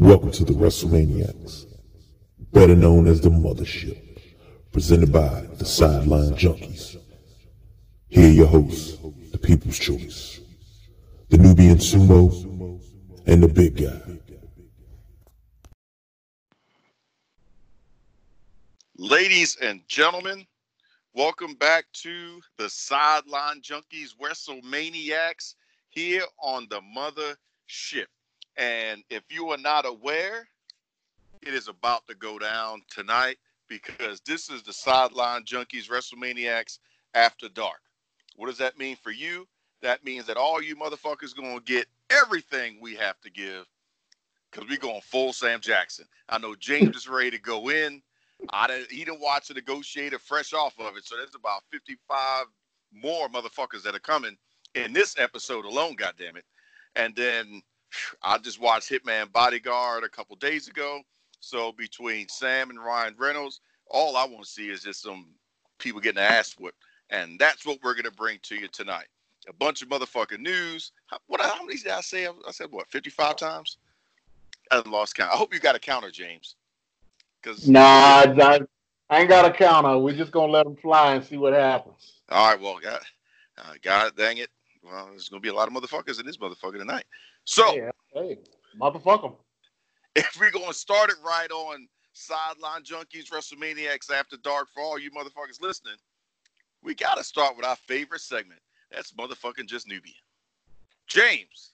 Welcome to the WrestleManiacs, better known as the Mothership, presented by the Sideline Junkies. Here your hosts, the People's Choice, the Nubian Sumo, and the Big Guy. Ladies and gentlemen, welcome back to the Sideline Junkies WrestleManiacs here on the Mothership. And if you are not aware, it is about to go down tonight because this is the Sideline Junkies WrestleManiacs After Dark. What does that mean for you? That means that all you motherfuckers gonna get everything we have to give because we going full Sam Jackson. I know James is ready to go in. I didn't, he didn't watch the negotiator fresh off of it, so there's about 55 more motherfuckers that are coming in this episode alone. God damn it! And then I just watched Hitman Bodyguard a couple days ago. So between Sam and Ryan Reynolds, all I want to see is just some people getting their ass whipped, and that's what we're gonna bring to you tonight. A bunch of motherfucking news. How, what? How many did I say? I said what? Fifty-five times. I lost count. I hope you got a counter, James. Cause nah, I, I ain't got a counter. We're just gonna let them fly and see what happens. All right. Well, God, uh, God dang it. Well, there's gonna be a lot of motherfuckers in this motherfucker tonight. So, hey, hey motherfucker. 'em. if we're gonna start it right on Sideline Junkies WrestleManiacs After Dark for all you motherfuckers listening, we gotta start with our favorite segment. That's motherfucking just Nubian. James,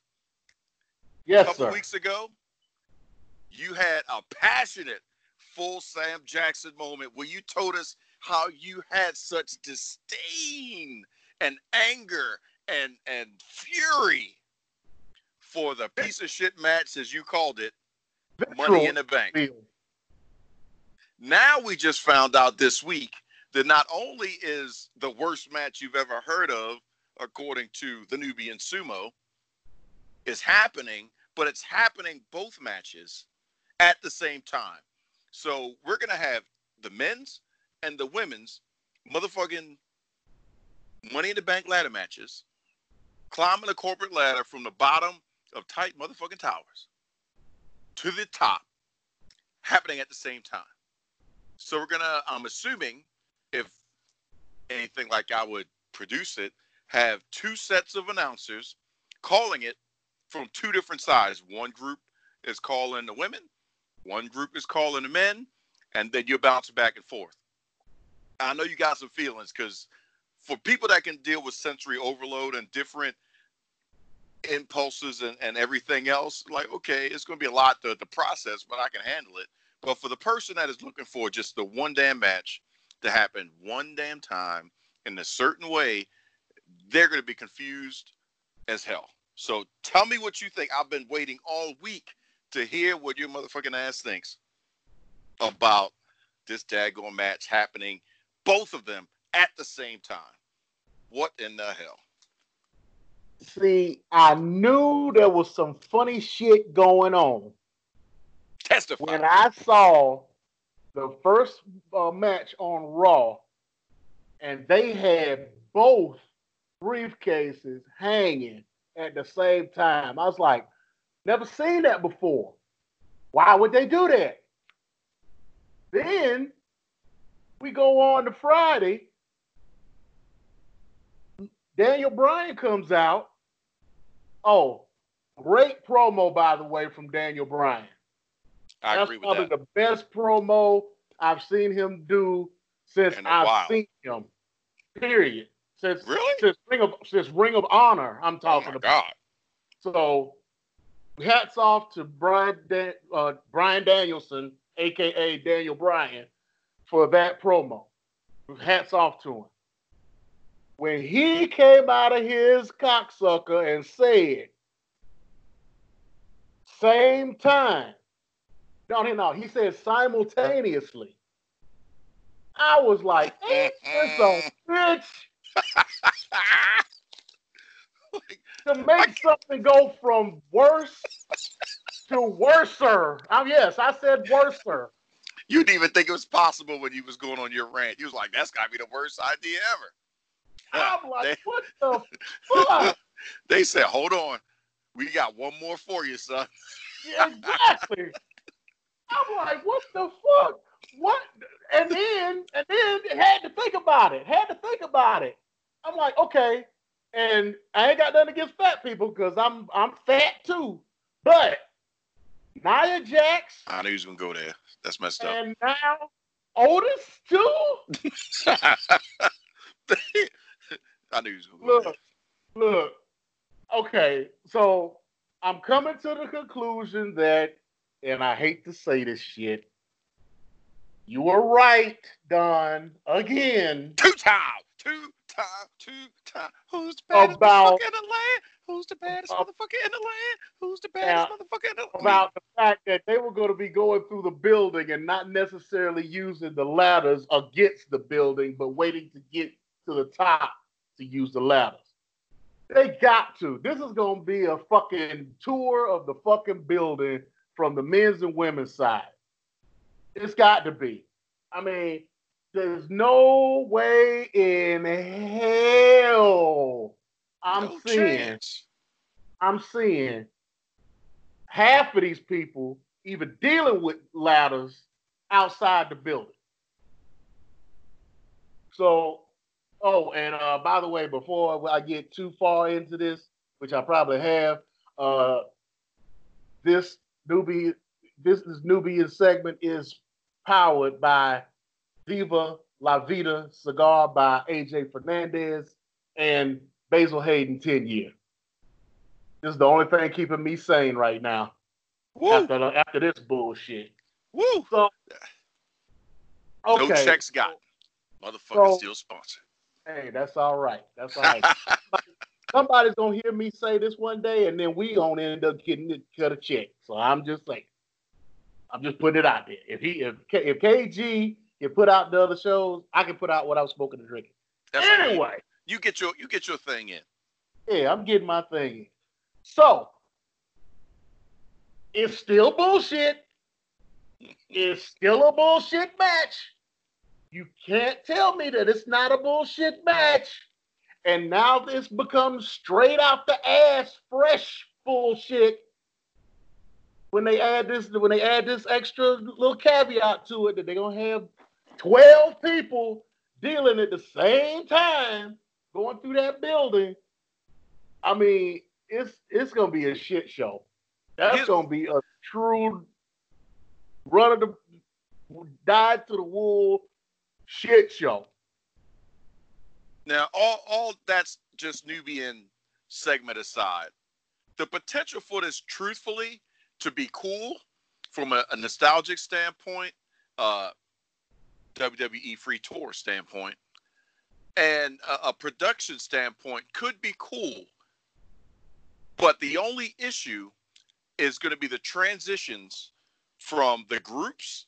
Yes, a couple sir. weeks ago, you had a passionate full Sam Jackson moment where you told us how you had such disdain and anger and and fury for the piece of shit match as you called it, Money in the Bank. Now we just found out this week that not only is the worst match you've ever heard of, according to the Nubian Sumo, is happening, but it's happening both matches at the same time. So we're gonna have the men's and the women's motherfucking money in the bank ladder matches, climbing the corporate ladder from the bottom of tight motherfucking towers to the top, happening at the same time. So we're gonna, I'm assuming, if anything like I would produce it, have two sets of announcers calling it from two different sides. One group is calling the women, one group is calling the men, and then you're bouncing back and forth. I know you got some feelings because for people that can deal with sensory overload and different impulses and, and everything else, like, okay, it's going to be a lot to, to process, but I can handle it. But for the person that is looking for just the one damn match to happen one damn time in a certain way, they're going to be confused as hell. So tell me what you think. I've been waiting all week to hear what your motherfucking ass thinks about this daggone match happening, both of them at the same time. What in the hell? See, I knew there was some funny shit going on Testify. when I saw the first uh, match on Raw, and they had both briefcases hanging at the same time. I was like, never seen that before. Why would they do that? Then we go on to Friday. Daniel Bryan comes out. Oh, great promo, by the way, from Daniel Bryan. I That's agree with probably that. the best promo I've seen him do since I've while. seen him. Period. Since Really? since Ring of since Ring of Honor, I'm Oh talking my about. god. So, hats off to Bryan Dan- uh, Bryan Danielson, aka Daniel Bryan, for that promo. Hats off to him. When he came out of his cocksucker and said, same time. No, no, no. He said simultaneously. I was like, this a bitch? To make something go from worse to worser. Um, yes, I said worser. you didn't even think it was possible when you was going on your rant. You was like, "That's gotta be the worst idea ever." I'm like, They- what the fuck? They said, "Hold on, we got one more for you, son." exactly. I'm like, what the fuck? What? And then, and then had to think about it. Had to think about it. I'm like, okay. And I ain't got nothing against fat people because I'm I'm fat too. But Nia Jax. I knew he was gonna go there. That's messed up. And now Otis too. I knew he was gonna look, look. Okay, so I'm coming to the conclusion that, and I hate to say this shit, you were right, Don. Again. Two time, two time, two time. Who's the baddest About- motherfucker in the land? Who's the baddest motherfucker in the land? Who's the baddest Now, motherfucker in the land? About the fact that they were going to be going through the building and not necessarily using the ladders against the building, but waiting to get to the top to use the ladders. They got to. This is going to be a fucking tour of the fucking building from the men's and women's side. It's got to be. I mean, there's no way in hell I'm No seeing. chance. I'm seeing half of these people even dealing with ladders outside the building. So, oh, and uh, by the way, before I get too far into this, which I probably have, uh, this newbie, this is Nubian segment is powered by Viva La Vida cigar by AJ Fernandez and Basil Hayden 10 year. This is the only thing keeping me sane right now Woo, after, after this bullshit. woo. So, okay. No checks got. Motherfucker So- still sponsored. Hey, that's all right. That's all right. Somebody's gonna hear me say this one day, and then we gonna end up getting it cut a check. So I'm just saying. I'm just putting it out there. If he if K, if KG can put out the other shows, I can put out what I was smoking and drinking. That's anyway, you get your you get your thing in. yeah, I'm getting my thing. in. So it's still bullshit. It's still a bullshit match. You can't tell me that it's not a bullshit match. And now this becomes straight out the ass, fresh bullshit. When they add this, when they add this extra little caveat to it, that they're gonna have 12 people dealing at the same time going through that building. I mean, it's it's gonna be a shit show. That's gonna be a true run of the dyed to the wool shit show. Now, all all that's just Nubian segment aside. The potential for this, truthfully, to be cool from a, a nostalgic standpoint, uh, WWE free tour standpoint, and a, a production standpoint could be cool. But the only issue is going to be the transitions from the groups,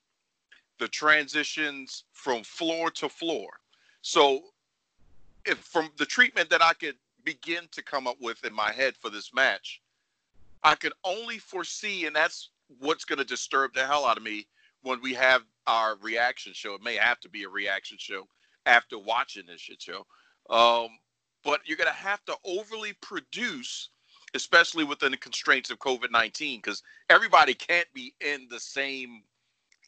the transitions from floor to floor. So if from the treatment that I could begin to come up with in my head for this match, I could only foresee, and that's what's going to disturb the hell out of me when we have our reaction show. It may have to be a reaction show after watching this shit show. Um, but you're going to have to overly produce, especially within the constraints of COVID 19, because everybody can't be in the same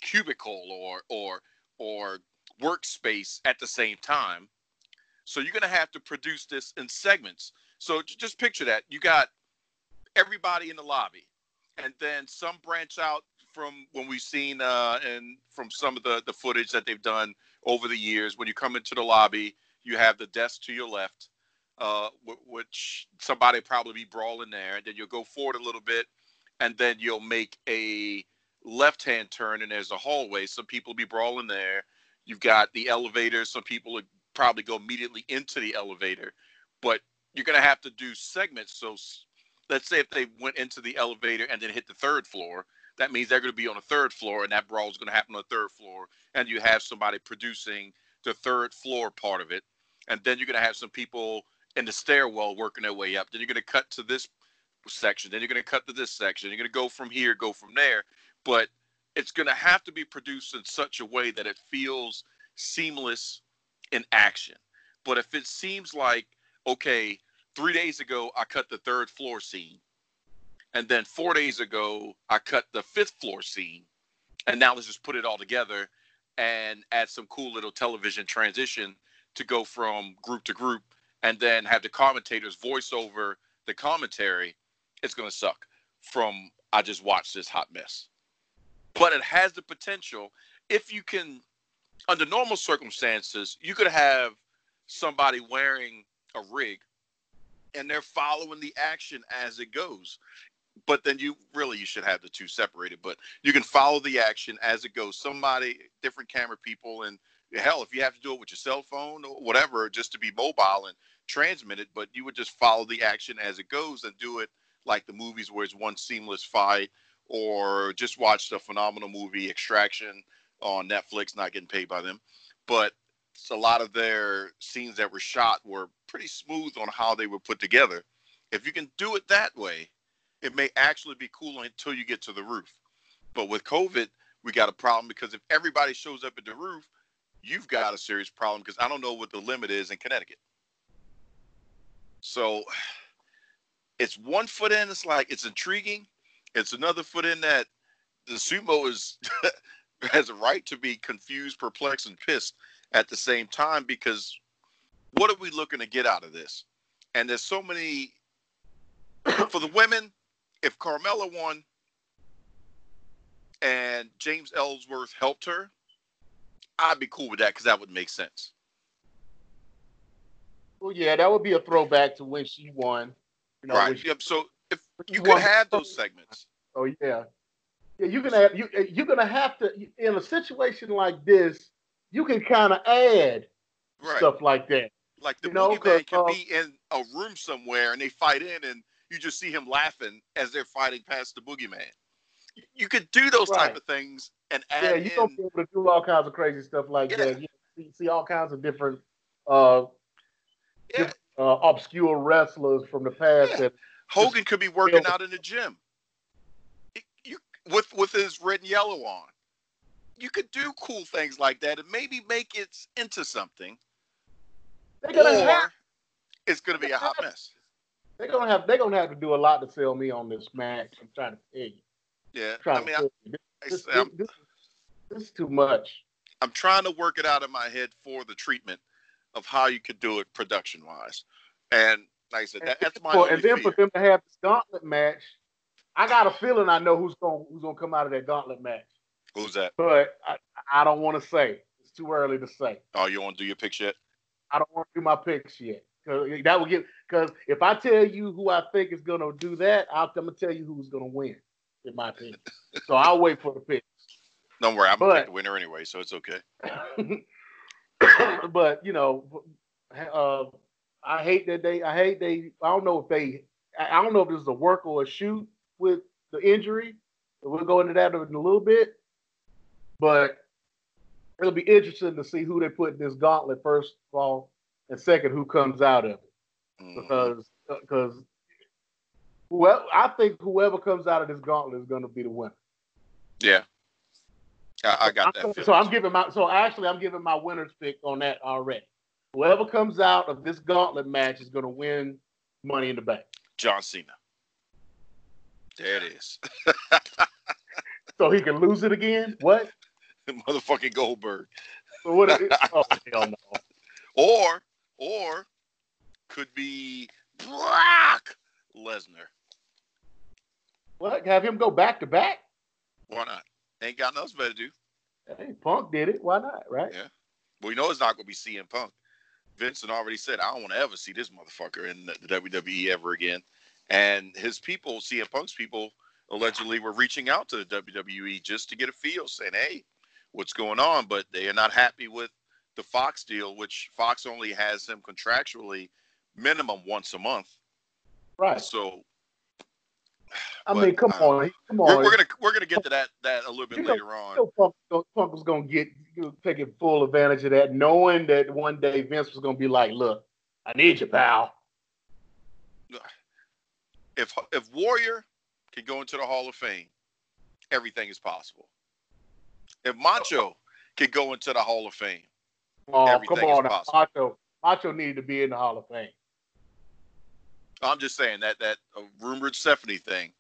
cubicle or, or, or workspace at the same time. So you're going to have to produce this in segments. So just picture that. You got everybody in the lobby, and then some branch out from when we've seen uh, and from some of the, the footage that they've done over the years. When you come into the lobby, you have the desk to your left, uh, w- which somebody probably be brawling there. And then you'll go forward a little bit, and then you'll make a left hand turn, and there's a hallway. Some people be brawling there. You've got the elevator. Some people would probably go immediately into the elevator, but you're going to have to do segments. So let's say if they went into the elevator and then hit the third floor, that means they're going to be on the third floor, and that brawl is going to happen on the third floor, and you have somebody producing the third floor part of it, and then you're going to have some people in the stairwell working their way up. Then you're going to cut to this section, then you're going to cut to this section. You're going to go from here, go from there, but it's going to have to be produced in such a way that it feels seamless in action. But if it seems like, okay, three days ago I cut the third floor scene, And then four days ago, I cut the fifth floor scene, and now let's just put it all together and add some cool little television transition to go from group to group, and then have the commentators voice over the commentary. It's gonna suck. From I just watched this hot mess, but it has the potential. If you can, under normal circumstances, you could have somebody wearing a rig and they're following the action as it goes. But then you really you should have the two separated but you can follow the action as it goes. Somebody different camera people and hell if you have to do it with your cell phone or whatever just to be mobile and transmit it but you would just follow the action as it goes and do it like the movies where it's one seamless fight or just watch the phenomenal movie extraction on netflix not getting paid by them but a lot of their scenes that were shot were pretty smooth on how they were put together. If you can do it that way, it may actually be cool until you get to the roof. But with COVID, we got a problem because if everybody shows up at the roof, you've got a serious problem because I don't know what the limit is in Connecticut. So it's one foot in, it's like it's intriguing. It's another foot in that the sumo is has a right to be confused, perplexed, and pissed at the same time because what are we looking to get out of this? And there's so many for the women. If Carmella won and James Ellsworth helped her, I'd be cool with that because that would make sense. Well, yeah, that would be a throwback to when she won. You know, right. Yep. So you could have those segments. Oh yeah, yeah. You can have you. You're gonna have to in a situation like this you can kind of add right. stuff like that. Like the you know, boogeyman can uh, be in a room somewhere and they fight in, and you just see him laughing as they're fighting past the boogeyman. You could do those right. type of things and add. Yeah, you don't be able to do all kinds of crazy stuff like yeah. that. You see, see, all kinds of different, uh, yeah. different uh, obscure wrestlers from the past. Yeah. That Hogan could be working out in the gym. You, with with his red and yellow on you could do cool things like that and maybe make it into something. They're gonna or have, it's gonna be a hot mess. They're gonna have they're gonna have to do a lot to sell me on this match. I'm trying to tell you. Yeah, I mean, I, this, this, this, this is too much. I'm trying to work it out in my head for the treatment of how you could do it production wise. And like I said, that, that's my. and then fear. for them to have this gauntlet match, I got a feeling I know who's going who's going to come out of that gauntlet match. Who's that? But I, I don't want to say. It's too early to say. Oh, you want to do your picks yet? I don't want to do my picks yet. Cause that will get because if I tell you who I think is gonna do that, i am gonna tell you who's gonna win, in my opinion. so I'll wait for the picks. Don't worry, I'm but, gonna pick the winner anyway, so it's okay. but you know, uh, I hate that they. I hate they. I don't know if they. I don't know if this is a work or a shoot with the injury. We'll go into that in a little bit. But it'll be interesting to see who they put in this gauntlet first of all, and second who comes out of it, mm-hmm. because because well, I think whoever comes out of this gauntlet is going to be the winner. Yeah, I, I got that. So, so I'm giving my so actually I'm giving my winner's pick on that already. Whoever comes out of this gauntlet match is going to win Money in the Bank. John Cena. There it is. so he can lose it again? What? motherfucking Goldberg. What? oh hell no. Or or could be Brock Lesnar. What? Have him go back to back? Why not? Ain't got nothing better to do. Hey, Punk did it. Why not? Right? Yeah. Well, you know it's not going to be CM Punk. Vincent already said, I don't want to ever see this motherfucker in the, the WWE ever again. And his people, CM Punk's people, allegedly were reaching out to the WWE just to get a feel, saying, "Hey, what's going on, but they are not happy with the Fox deal, which Fox only has him contractually minimum once a month. Right. So I but, mean, come uh, on, come on. We're, we're, gonna we're gonna get to that that a little bit you later know, on. You know, Punk, Punk was gonna get taking full advantage of that, knowing that one day Vince was gonna be like, "Look, I need you, pal." If if Warrior can go into the Hall of Fame, everything is possible. If Macho could go into the Hall of Fame, oh come on, Macho, Macho needed to be in the Hall of Fame. I'm just saying that that uh, rumored Stephanie thing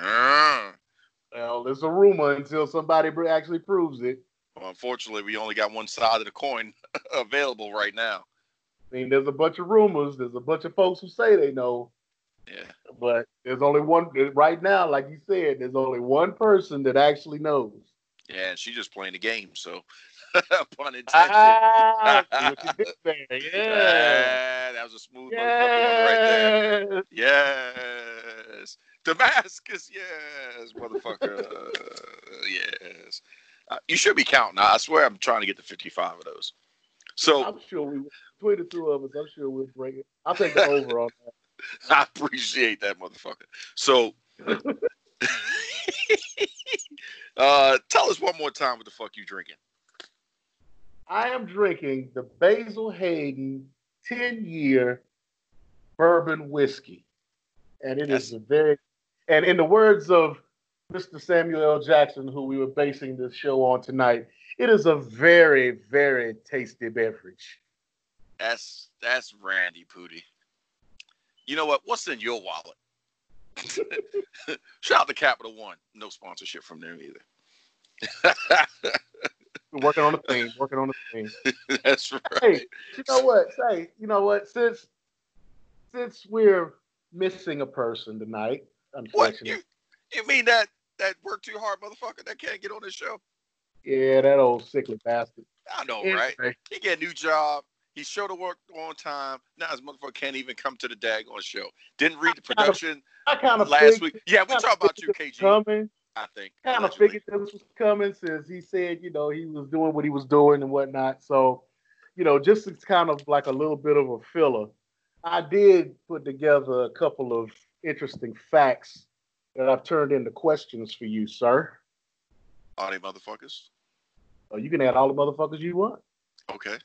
Uh, Well, it's a rumor until somebody actually proves it. well, unfortunately, we only got one side of the coin available right now. I mean, there's a bunch of rumors. There's a bunch of folks who say they know, Yeah. but there's only one right now. Like you said, there's only one person that actually knows. Yeah, and she's just playing the game, so pun intended. Ah, see what you. Yeah. Yeah, that was a smooth motherfucker right there. Yes. Damascus, yes, motherfucker. yes. Uh, you should be counting. I swear I'm trying to get to 55 of those. So I'm sure we between the two of us, I'm sure we'll break it. I'll take the over on that. I appreciate that motherfucker. So uh tell us one more time what the fuck you drinking. I am drinking the Basil Hayden 10 year bourbon whiskey. And it is Yes. a very, and in the words of Mr. Samuel L. Jackson, who we were basing this show on tonight, it is a very, very tasty beverage. That's that's Randy Pooty. You know what? What's in your wallet? Shout out to Capital One. No sponsorship from them either. We're working on the thing, working on the thing. That's right. Hey, you know what? Say, you know what? Since since we're missing a person tonight, What unfortunately. you you mean that that worked too hard motherfucker that can't get on this show? Yeah, that old sickly bastard. I know, right? Anyway, He get a new job. He showed to work on time. Now his motherfucker can't even come to the daggone show. Didn't read the production I kind of last week. Yeah, we talk about you, KG. Coming, I think. kind of figured this was coming since he said, you know, he was doing what he was doing and whatnot. So, you know, just it's kind of like a little bit of a filler. I did put together a couple of interesting facts that I've turned into questions for you, sir. All they motherfuckers. Oh, you can add all the motherfuckers you want. Okay.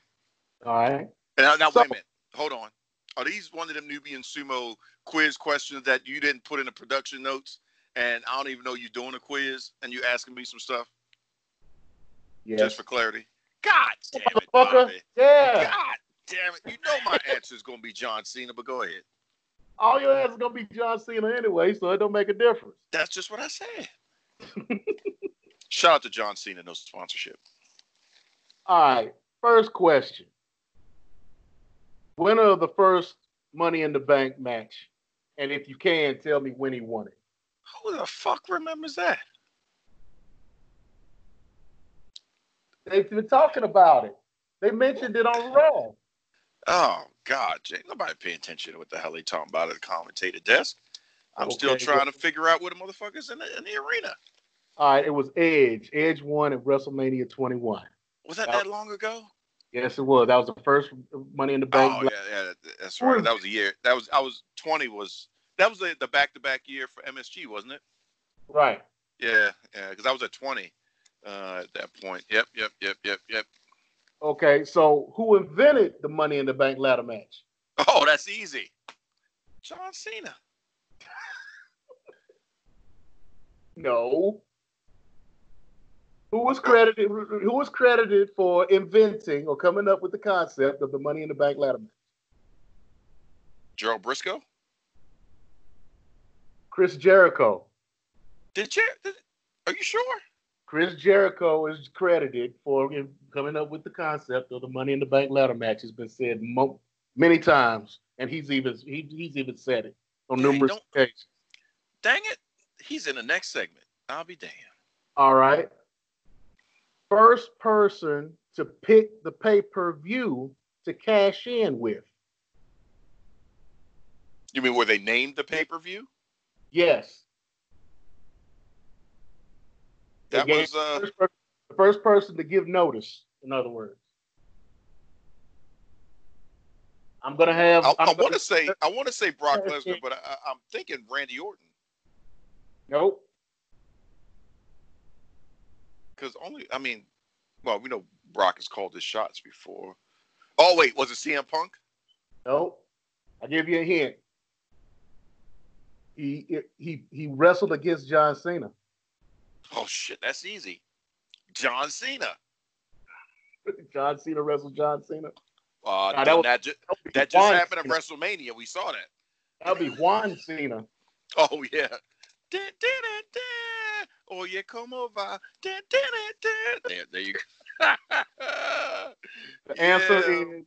All right. Now, now So- wait a minute. Hold on. Are these one of them Nubian sumo quiz questions that you didn't put in the production notes? And I don't even know you're doing a quiz and you asking me some stuff Yes. just for clarity. God damn it, Bobby. Yeah. God damn it. You know my answer is gonna be John Cena, but go ahead. All your ass is gonna be John Cena anyway, so it don't make a difference. That's just what I said. Shout out to John Cena, no sponsorship. All right. First question. Winner of the first Money in the Bank match. And if you can, tell me when he won it. Who the fuck remembers that? They've been talking about it. They mentioned it on Raw. Oh God, Jay. Nobody paying attention to what the hell they talking about at the commentator desk. I'm still trying to figure out what the motherfuckers in the, in the arena. All right, it was Edge. Edge won at WrestleMania 21. Was that Oh. that long ago? Yes, it was. That was the first Money in the Bank. Oh yeah, yeah, that's right. That was a year. That was I was 20 was that was the, the back-to-back year for MSG, wasn't it? Right. Yeah, yeah, because I was at 20 uh, at that point. Yep, yep, yep, yep, yep. Okay, so who invented the Money in the Bank ladder match? Oh, that's easy. John Cena. No. Who was credited? Who was credited for inventing or coming up with the concept of the Money in the Bank ladder match? Gerald Brisco. Chris Jericho. Did you? Did, are you sure? Chris Jericho is credited for coming up with the concept of the Money in the Bank ladder match. It's been said mo- many times, and he's even he, he's even said it on Hey, numerous occasions. Dang it. He's in the next segment. I'll be damned. All right. First person to pick the pay per view to cash in with. You mean where they named the pay-per-view? Yes. That was uh the first, the first person to give notice, in other words. I'm gonna have. I, gonna- want to say I want to say Brock Lesnar, but I, I'm thinking Randy Orton Nope. because only I mean, well, we know Brock has called his shots before. Oh wait, was it CM Punk? Nope. I'll give you a hint. He he he wrestled against John Cena. Oh shit, that's easy. John Cena. John Cena wrestled John Cena. Uh, that that, was- that, ju- That that just happened at WrestleMania. We saw that. That'll be Juan Cena. Oh yeah, dun, dun, dun. Oh, yeah, come over. There, there you go. The answer Yeah. is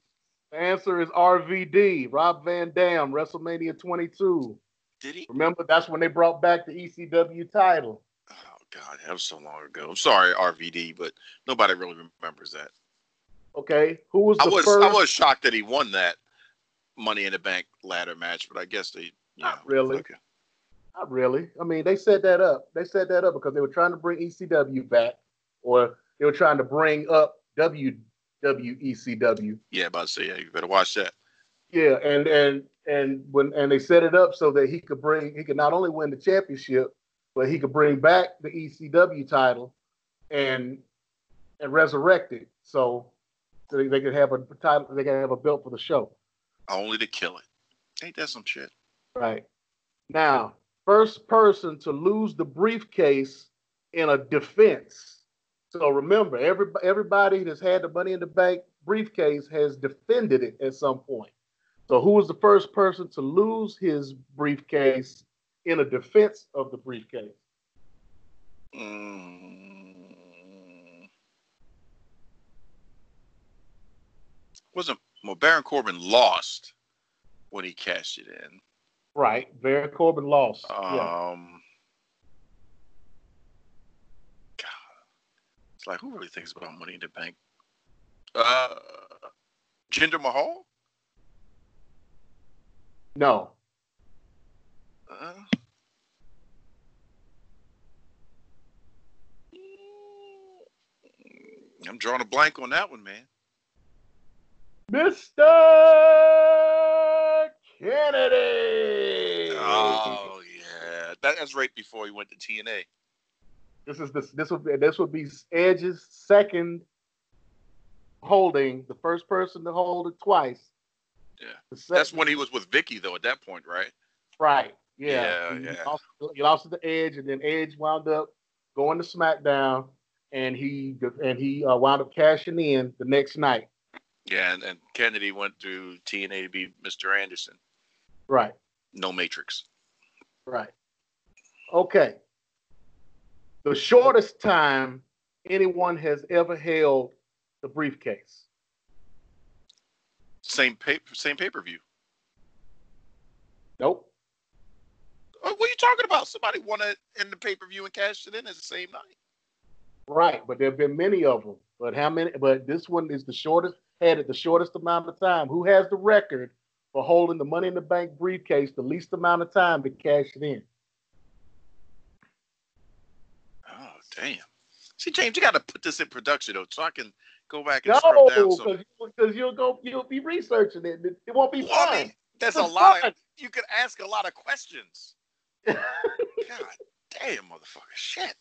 the answer is RVD, Rob Van Dam, WrestleMania 22. Did he? Remember, that's when they brought back the ECW title. Oh God, that was so long ago. I'm sorry, RVD, but nobody really remembers that. Okay, who was the I was first? I was shocked that he won that Money in the Bank ladder match, but I guess they you Not really. okay. Not really. I mean, they set that up. They set that up because they were trying to bring ECW back, or they were trying to bring up WWECW. Yeah, about to say yeah, you better watch that. Yeah, and and and when and they set it up so that he could bring he could not only win the championship, but he could bring back the ECW title and and resurrect it. So so they, they could have a title, they could have a belt for the show. Only to kill it. Ain't that some shit? Right. Now, first person to lose the briefcase in a defense. So remember, every, everybody that's had the Money in the Bank briefcase has defended it at some point. So who was the first person to lose his briefcase in a defense of the briefcase? Mm. Wasn't well Baron Corbin lost when he cashed it in. Right. Baron Corbin lost. yeah. Um God. It's like who really thinks about money in the bank? Uh Jinder Mahal? No. Uh, I'm drawing a blank on that one, man. Mr. Kennedy. Oh yeah, that, that's right before he went to TNA. This is this this would be this would be Edge's second holding, the first person to hold it twice. Yeah. That's when he was with Vicky, though. At that point, right? right. Yeah. Yeah, he, yeah. Lost, he lost to the Edge, and then Edge wound up going to SmackDown, and he and he uh, wound up cashing in the next night. Yeah, and, and Kennedy went to TNA to be Mr. Anderson. Right. No Matrix. Right. Okay. The shortest time anyone has ever held the briefcase. Same pay, same pay per view. Nope. Oh, what are you talking about? Somebody won it in the pay per view and cashed it in at the same night. Right, but there have been many of them. But how many? But this one is the shortest. Had it the shortest amount of time. Who has the record for holding the Money in the Bank briefcase the least amount of time to cash it in? Oh damn! See, James, you got to put this in production though, so I can go back and No, down. Some... because you'll go, you'll be researching it. It, won't be Well, I fun. mean, that's It's a lot. fun. Of, you could ask a lot of questions. God damn, motherfucker! Shit.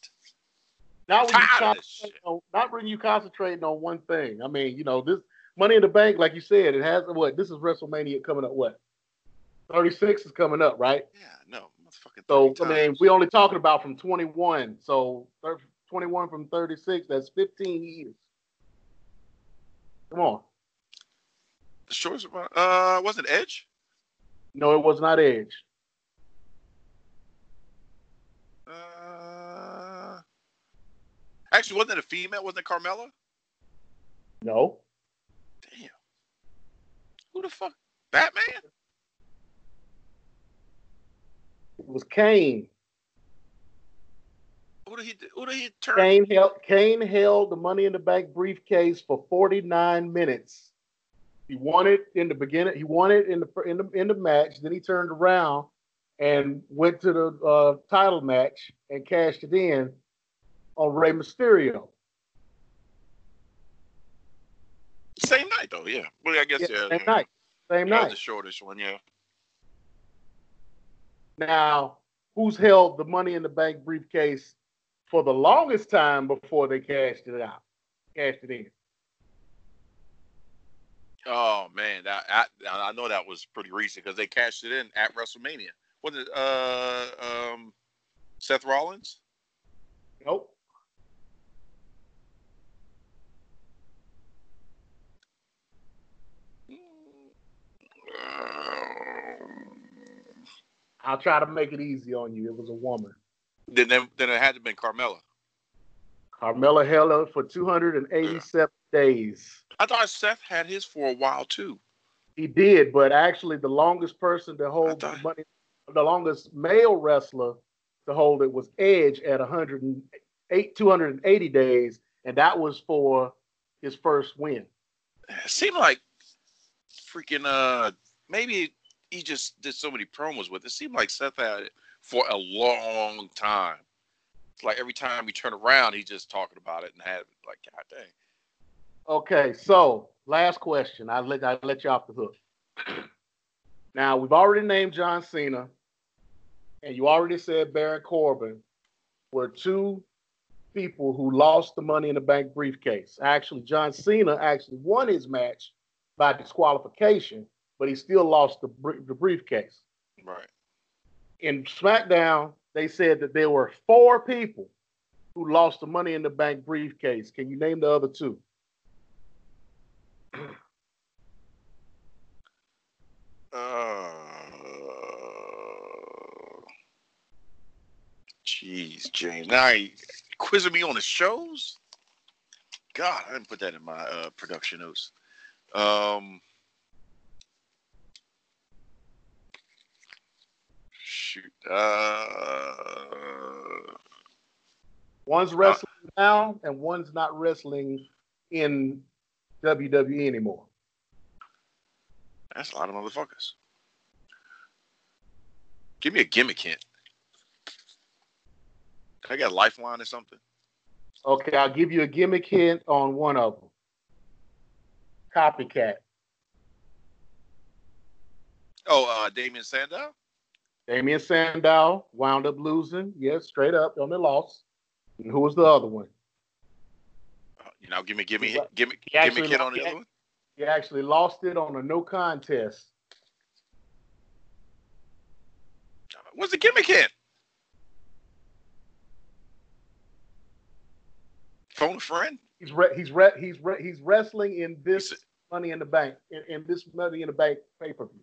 not when you tired of this concentrate on, not when you concentrating on one thing. I mean, you know, this Money in the Bank, like you said, it has what? This is WrestleMania coming up. What? Thirty six is coming up, right? Yeah, no. So I mean, times. we only talking about from 21. So 21 from 36, that's 15 years. Come on. the shortest. one- Uh, was it Edge? No, it was not Edge. Uh, actually, wasn't it a female? Wasn't it Carmella? No. Damn. Who the fuck? Batman? It was Kane. Who did he? Who did he turn? Kane held Kane held the Money in the Bank briefcase for 49 minutes. He won it in the beginning. He won it in the in the in the match. Then he turned around and went to the uh, title match and cashed it in on Rey Mysterio. Same night though. Yeah. Well, I guess Yeah, yeah. same yeah. night. Same was night. the shortest one. Yeah. Now, who's held the Money in the Bank briefcase for the longest time before they cashed it out? Cashed it in. Oh man, that I, I know that was pretty recent because they cashed it in at WrestleMania. Was it uh um Seth Rollins? Nope. I'll try to make it easy on you. It was a woman. Then then, it had to have been Carmella. Carmella held it for 287 days. I thought Seth had his for a while too. He did, but actually, the longest person to hold the thought- money, the longest male wrestler to hold it was Edge at 108, 280 days, and that was for his first win. It seemed like freaking uh maybe he just did so many promos with it. It seemed like Seth had it for a long time. It's like every time we turn around, he's just talking about it and had like God dang. Okay, so last question. I let I let you off the hook. Now we've already named John Cena, and you already said Baron Corbin were two people who lost the Money in the Bank briefcase. Actually, John Cena actually won his match by disqualification, but he still lost the the briefcase. Right. In SmackDown, they said that there were four people who lost the Money in the Bank briefcase. Can you name the other two? Uh, jeez, James. Now he quizzing me on the shows. God, I didn't put that in my uh, production notes. Um, shoot. Uh, One's wrestling now, and one's not wrestling in WWE anymore. that's a lot of motherfuckers. Give me a gimmick hint. I got a lifeline or something? Okay, I'll give you a gimmick hint on one of them. Copycat. Oh, uh, Damien Sandow. Damien Sandow wound up losing. Yes, straight up on the loss. And who was the other one? Uh, you know, give me, give me, give me, he give me hit on the other one. He actually lost it on a no contest. What's the gimmick hit? Phone a friend. He's re- he's re- he's re- he's wrestling in this Money in the Bank in, in this Money in the Bank pay per view.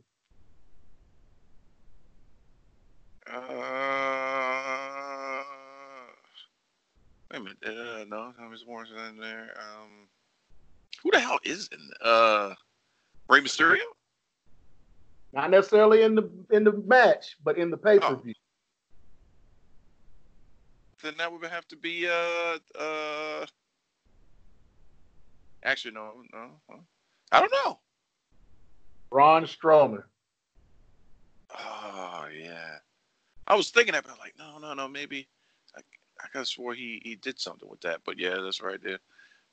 Uh, wait a minute. Uh, no, Thomas Morrison in there. Um, who the hell is in? Uh, Rey Mysterio. Not necessarily in the in the match, but in the pay per view. Then that would have to be uh uh. Actually, no, no. no. I don't know. Braun Strowman. Oh yeah, I was thinking that, but I'm like, no, no, no. Maybe I, I could have swore he he did something with that. But yeah, that's right there.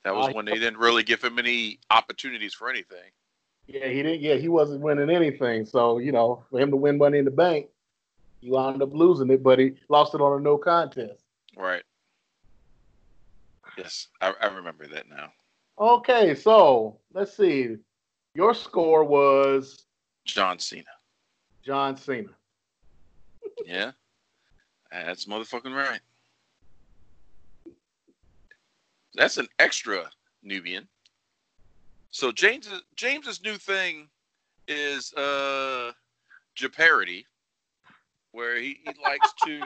That was Uh, when they didn't really give him any opportunities for anything. Yeah, he didn't. Yeah, he wasn't winning anything. So you know, for him to win Money in the Bank, he wound up losing it, but he lost it on a no contest. Right. Yes, I, I remember that now. Okay, so let's see. Your score was John Cena. John Cena. Yeah, that's motherfucking right. That's an extra Nubian. So James James's new thing is uh Jeopardy, where he, he likes to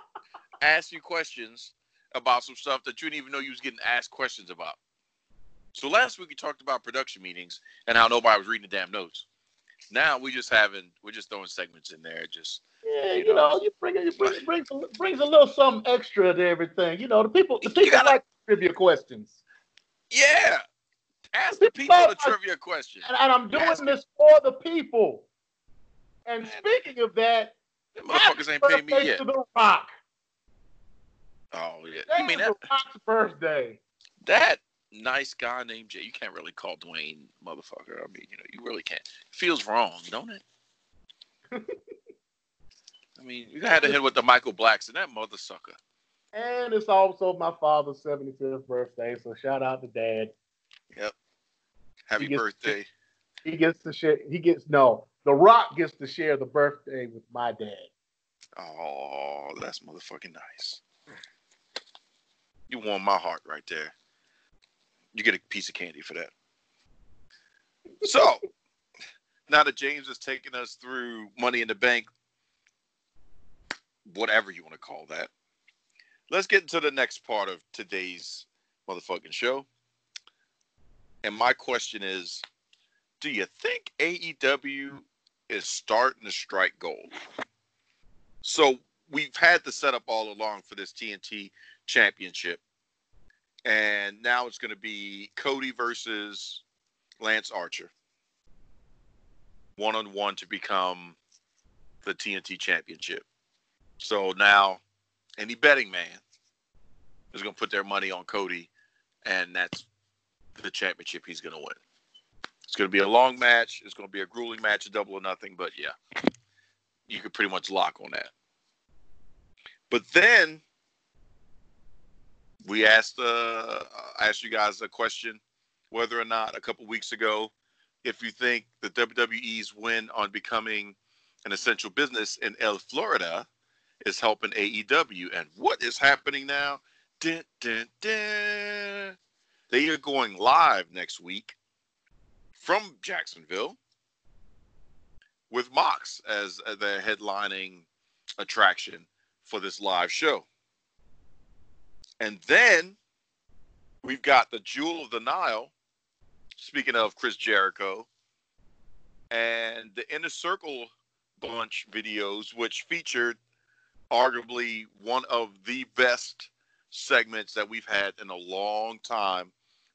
ask you questions about some stuff that you didn't even know you was getting asked questions about. So last week we talked about production meetings and how nobody was reading the damn notes. Now we just having we're just throwing segments in there, just Yeah, You you know. know, you bring it, bring, brings a, brings a little something extra to everything. You know, the people, the people gotta- like trivia questions, Yeah. Ask the people the trivia question. and, and I'm doing Yes. this for the people. And Man. speaking of that, motherfuckers ain't paying me yet. to the Rock. Oh yeah. That You mean that the Rock's birthday. that nice guy named Jay? You can't really call Dwayne motherfucker. I mean, you know, you really can't. Feels wrong, don't it? I mean, you had to hit with the Michael Blacks and that mother sucker. And it's also my father's 75th birthday, so shout out to Dad. Yep. Happy He birthday. He gets to share. He gets no. The Rock gets to share the birthday with my dad. Oh, that's motherfucking nice. You warm my heart right there. You get a piece of candy for that. So, now that James is taking us through Money in the Bank, whatever you want to call that, let's get into the next part of today's motherfucking show. And my question is do you think AEW is starting to strike gold? So we've had the setup all along for this TNT championship. And now it's going to be Cody versus Lance Archer. One on one to become the TNT championship. So now any betting man is going to put their money on Cody, and that's the championship he's going to win. It's going to be a long match. It's going to be a grueling match, a double or nothing. But yeah, you could pretty much lock on that. But then we asked uh, asked you guys a question whether or not a couple weeks ago if you think the WWE's win on becoming an essential business in El Florida is helping AEW. And what is happening now? Dun, dun, dun. They are going live next week from Jacksonville with Mox as the headlining attraction for this live show. And then we've got the Jewel of the Nile, speaking of Chris Jericho, and the Inner Circle bunch videos, which featured arguably one of the best segments that we've had in a long time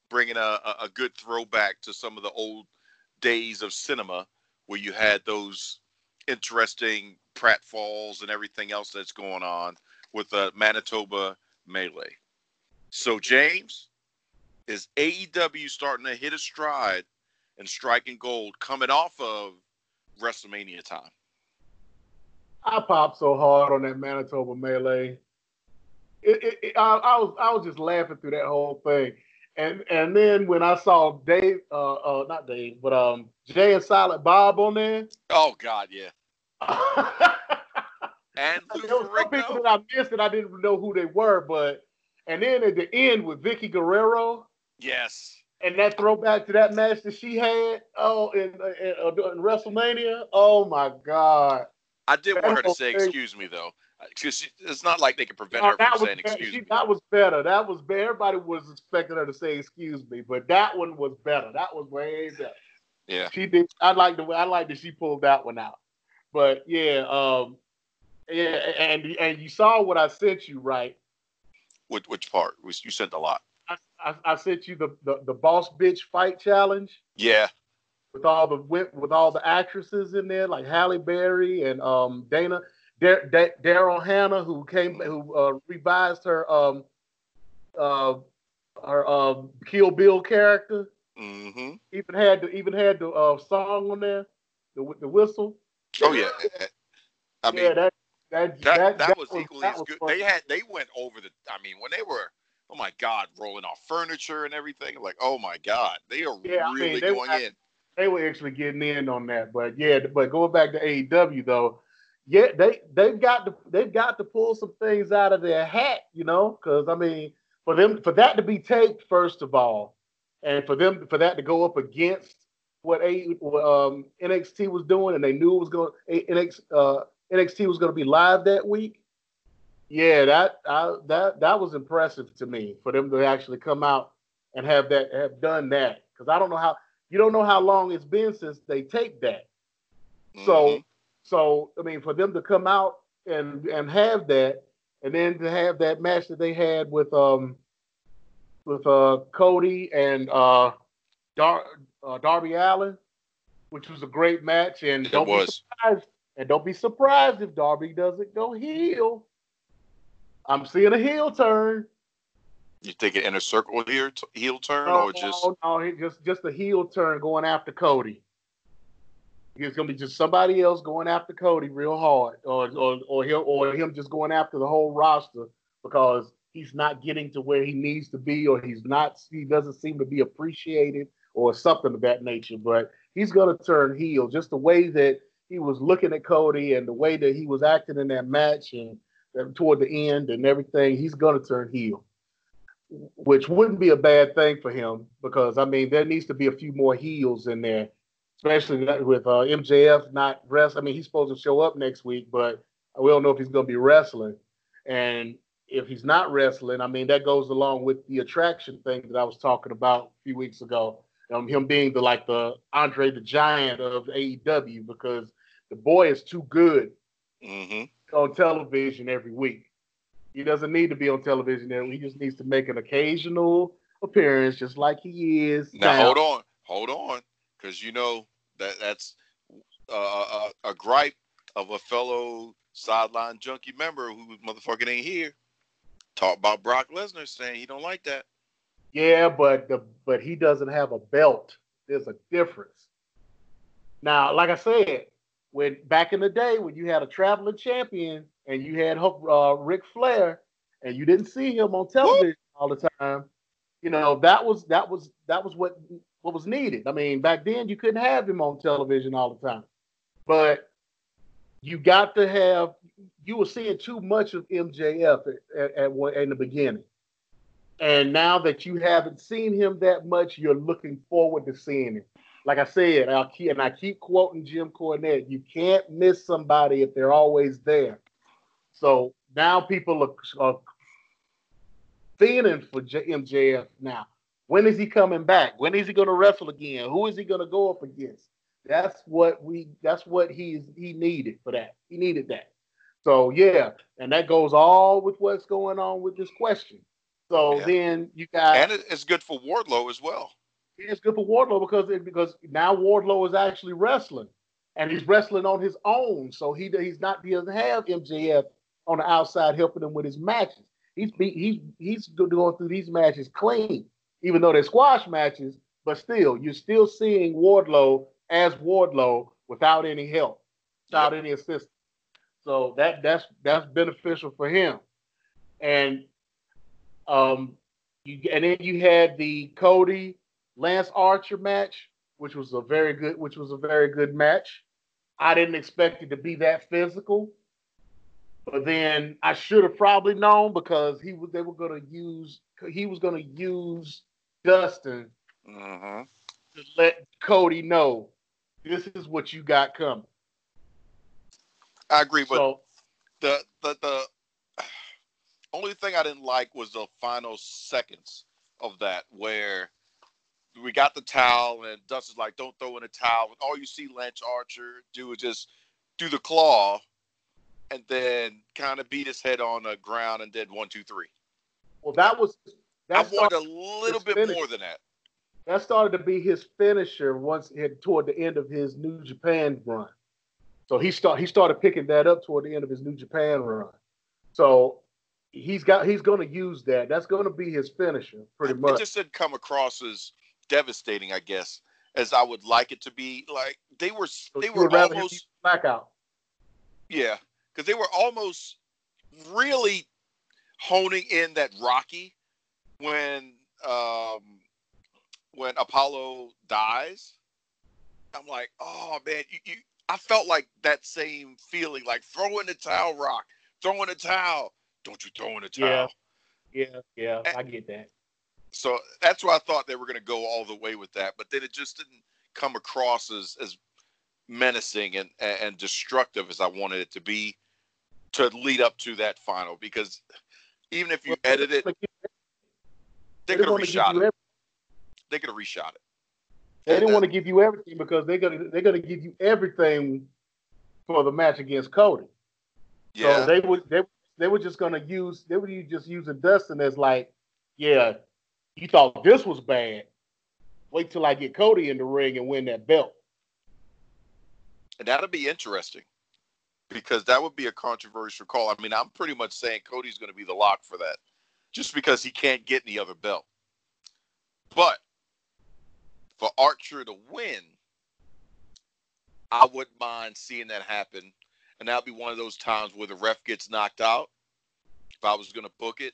bringing a, a good throwback to some of the old days of cinema where you had those interesting pratfalls and everything else that's going on with the Manitoba melee. So, James, is AEW starting to hit a stride and striking gold coming off of WrestleMania time? I popped so hard on that Manitoba melee. It, it, it, I, I, was I was just laughing through that whole thing. And and then when I saw Dave, uh, uh not Dave, but um Jay and Silent Bob on there. Oh God, yeah. and I there was some people that I missed and I didn't know who they were, but and then at the end with Vickie Guerrero. Yes. And that throwback to that match that she had, oh, in, in, in WrestleMania. Oh my God! I did want her to say excuse me though. Because it's not like they can prevent her from saying better. excuse she, me. That was better. That was better. Everybody was expecting her to say excuse me, but that one was better. That was way better. Yeah. She did. I like the. way I like that she pulled that one out. But yeah, um, yeah, and and you saw what I sent you, right? Which which part? You sent a lot. I, I, I sent you the, the the boss bitch fight challenge. Yeah. With all the with all the actresses in there, like Halle Berry and um Dana. Daryl Hannah, who came, who uh, revised her um, uh, her uh, Kill Bill character. Mm-hmm. Even had the even had the uh, song on there, the the whistle. Oh yeah, I mean yeah, that that, that, that, that was, was equally as good. They had they went over the. I mean, when they were oh my god, rolling off furniture and everything. Like, oh my god, they are yeah, really I mean, going were, in. They were actually getting in on that, but yeah, but going back to AEW though, yeah, they they've got to they've got to pull some things out of their hat, you know, because I mean, for them for that to be taped first of all, and for them for that to go up against what a um, NXT was doing, and they knew it was going NXT uh, NXT was going to be live that week. Yeah, that I, that that was impressive to me for them to actually come out and have that have done that because I don't know how you don't know how long it's been since they taped that. Mm-hmm. So so I mean, for them to come out and and have that, and then to have that match that they had with um with uh Cody and uh, Dar- uh Darby Allin, which was a great match, and it don't was. be surprised and don't be surprised if Darby doesn't go heel. I'm seeing a heel turn. You think an inner circle here heel turn no, or just no, no, just just a heel turn going after Cody. It's gonna be just somebody else going after Cody real hard, or or or him or him just going after the whole roster because he's not getting to where he needs to be, or he's not he doesn't seem to be appreciated, or something of that nature. But he's gonna turn heel just the way that he was looking at Cody and the way that he was acting in that match and toward the end and everything. He's gonna turn heel, which wouldn't be a bad thing for him because I mean there needs to be a few more heels in there especially with uh, MJF not rest. I mean, he's supposed to show up next week, but we don't know if he's going to be wrestling. And if he's not wrestling, I mean that goes along with the attraction thing that I was talking about a few weeks ago. Um, him being the like the Andre the Giant of AEW because the boy is too good hmm on television every week. He doesn't need to be on television every. He just needs to make an occasional appearance, just like he is Now hold on, hold on, because you know that that's uh, a, a gripe of a fellow sideline junkie member who motherfucking ain't here. Talk about Brock Lesnar saying he don't like that. Yeah, but the but he doesn't have a belt. There's a difference. Now, like I said, when back in the day when you had a traveling champion and you had uh, Flair and you didn't see him on television all the time, you know that was that was that was what what was needed. I mean, back then you couldn't have him on television all the time, but you got to have. You were seeing too much of MJF at, at, at in the beginning, and now that you haven't seen him that much, you're looking forward to seeing him. Like I said, I'll keep, and I keep quoting Jim Cornette. You can't miss somebody if they're always there. So now people are, are fiending for J- MJF now. When is he coming back? When is he going to wrestle again? Who is he going to go up against? That's what we. That's what he's he needed for that. He needed that. So yeah, and that goes all with what's going on with this question. So Yeah. then you got and it's good for Wardlow as well. It's good for Wardlow because it, because now Wardlow is actually wrestling, and he's wrestling on his own. So he he's not he doesn't have MJF on the outside helping him with his matches. He's he's he's going through these matches clean, even though they're squash matches. But still, you're still seeing Wardlow as Wardlow without any help, without any assistance. So that that's that's beneficial for him. And um, you and then you had the Cody Lance Archer match, which was a very good, which was a very good match. I didn't expect it to be that physical, but then I should have probably known because he was they were going to use he was going to use Dustin hmm to let Cody know this is what you got coming. I agree, but So the the the only thing I didn't like was the final seconds of that where we got the towel and Dustin's like, "Don't throw in a towel." And all you see Lance Archer do is just do the claw, and then kind of beat his head on the ground and did one, two, three. well, that was I that wanted a little bit finish. more than that. that started to be his finisher once it, toward the end of his New Japan run. So he start he started picking that up toward the end of his New Japan run. So he's got he's going to use that. That's going to be his finisher pretty It much. just didn't come across as devastating, I guess, as I would like it to be. Like they were, they were would rather him almost blackout. Yeah, because they were almost really honing in that Rocky when um, when Apollo dies. I'm like, oh man, you, you, I felt like that same feeling, like throwing the towel, Rock, throwing the towel. Don't you throw in the towel? Yeah. Yeah, yeah, I get that. So that's why I thought they were going to go all the way with that, but then it just didn't come across as as menacing and and destructive as I wanted it to be to lead up to that final. Because even if you Well, edit it, They could have reshot it. They could have reshot it. They didn't uh, want to give you everything because they're gonna they're gonna give you everything for the match against Cody. Yeah, So they would they they were just gonna use they were just using Dustin as like, yeah, you thought this was bad. Wait till I get Cody in the ring and win that belt. and that'll be interesting because that would be a controversial call. I mean, I'm pretty much saying Cody's going to be the lock for that, just because he can't get any other belt. But for Archer to win, I wouldn't mind seeing that happen, and that'd be one of those times where the ref gets knocked out. If I was going to book it,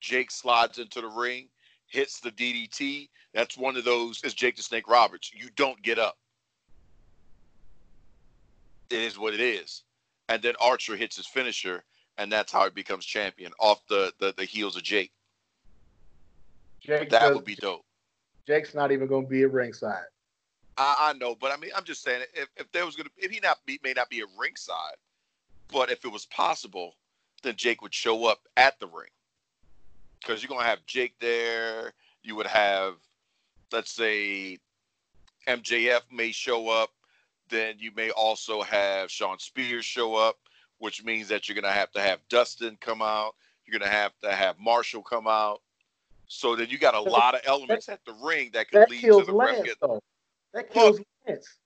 Jake slides into the ring, hits the DDT. That's one of those. It's Jake the Snake Roberts. You don't get up. It is what it is. And then Archer hits his finisher, and that's how he becomes champion off the the, the heels of Jake. Jake That does- would be dope. Jake's not even gonna be at ringside. I, I know, but I mean, I'm just saying, if, if there was gonna, if he not be, may not be at ringside, but if it was possible, then Jake would show up at the ring. Because you're going to have Jake there. You would have, let's say, MJF may show up. Then you may also have Shawn Spears show up, which means that you're going to have to have Dustin come out. You're going to have to have Marshall come out. So then you got a lot of elements that, at the ring that could that lead to the Lance, ref though. That kills Look, Lance.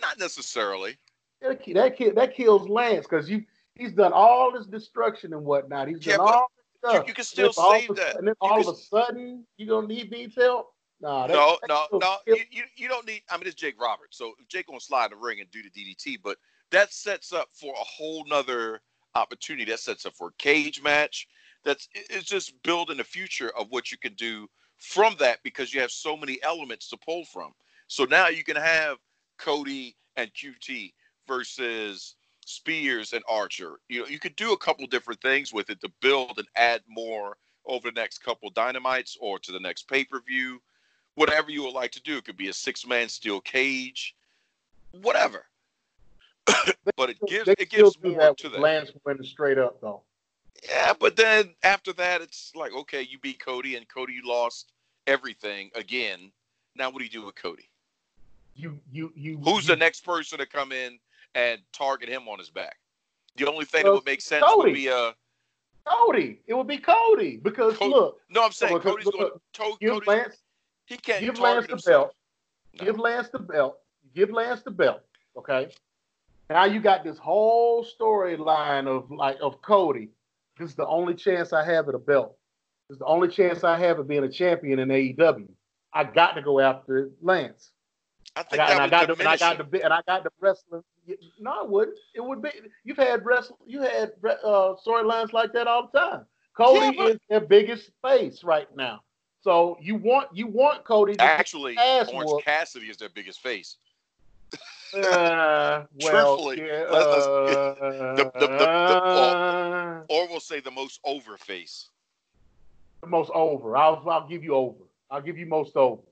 Not necessarily. That, that, that kills Lance because you he's done all this destruction and whatnot. He's Yeah, done all this stuff. you can still save that. And then You all can of a sudden you gonna need Beats help? Nah, no, no, no. You, you, you don't need. I mean, it's Jake Roberts, so Jake gonna slide in the ring and do the DDT, but that sets up for a whole nother opportunity. That sets up for a cage match. That's it's just building the future of what you can do from that because you have so many elements to pull from. So now you can have Cody and QT versus Spears and Archer. You know, you could do a couple different things with it to build and add more over the next couple dynamites or to the next pay per view, whatever you would like to do. It could be a six man steel cage, whatever. but it gives they it gives more that to that. Lance winning straight up though. Yeah, but then after that, it's like okay, you beat Cody, and Cody you lost everything again. Now what do you do with Cody? You you you. Who's you, the next person to come in and target him on his back? The only thing that would make sense Cody. would be uh Cody. It would be Cody because Cody- look, no, I'm saying Look, Cody's look, going to give Cody's, Lance he can't give Lance the himself. belt. No. Give Lance the belt. Give Lance the belt. Okay. Now you got this whole storyline of like of Cody. This is the only chance I have at a belt. This is the only chance I have of being a champion in AEW. I got to go after Lance. I I think got, and, I got the, and I got the and I got the wrestling. No, it wouldn't. It would be. You've had wrestle. You had uh, storylines like that all the time. Cody Yeah, but- is their biggest face right now. So you want you want Cody to Actually, ass Orange whoop. Cassidy is their biggest face. Uh, well, Truthfully, yeah, let- let's- uh, the- the- the- the- uh, Or we'll say the most over face. the most over. I'll I'll give you over. I'll give you most over.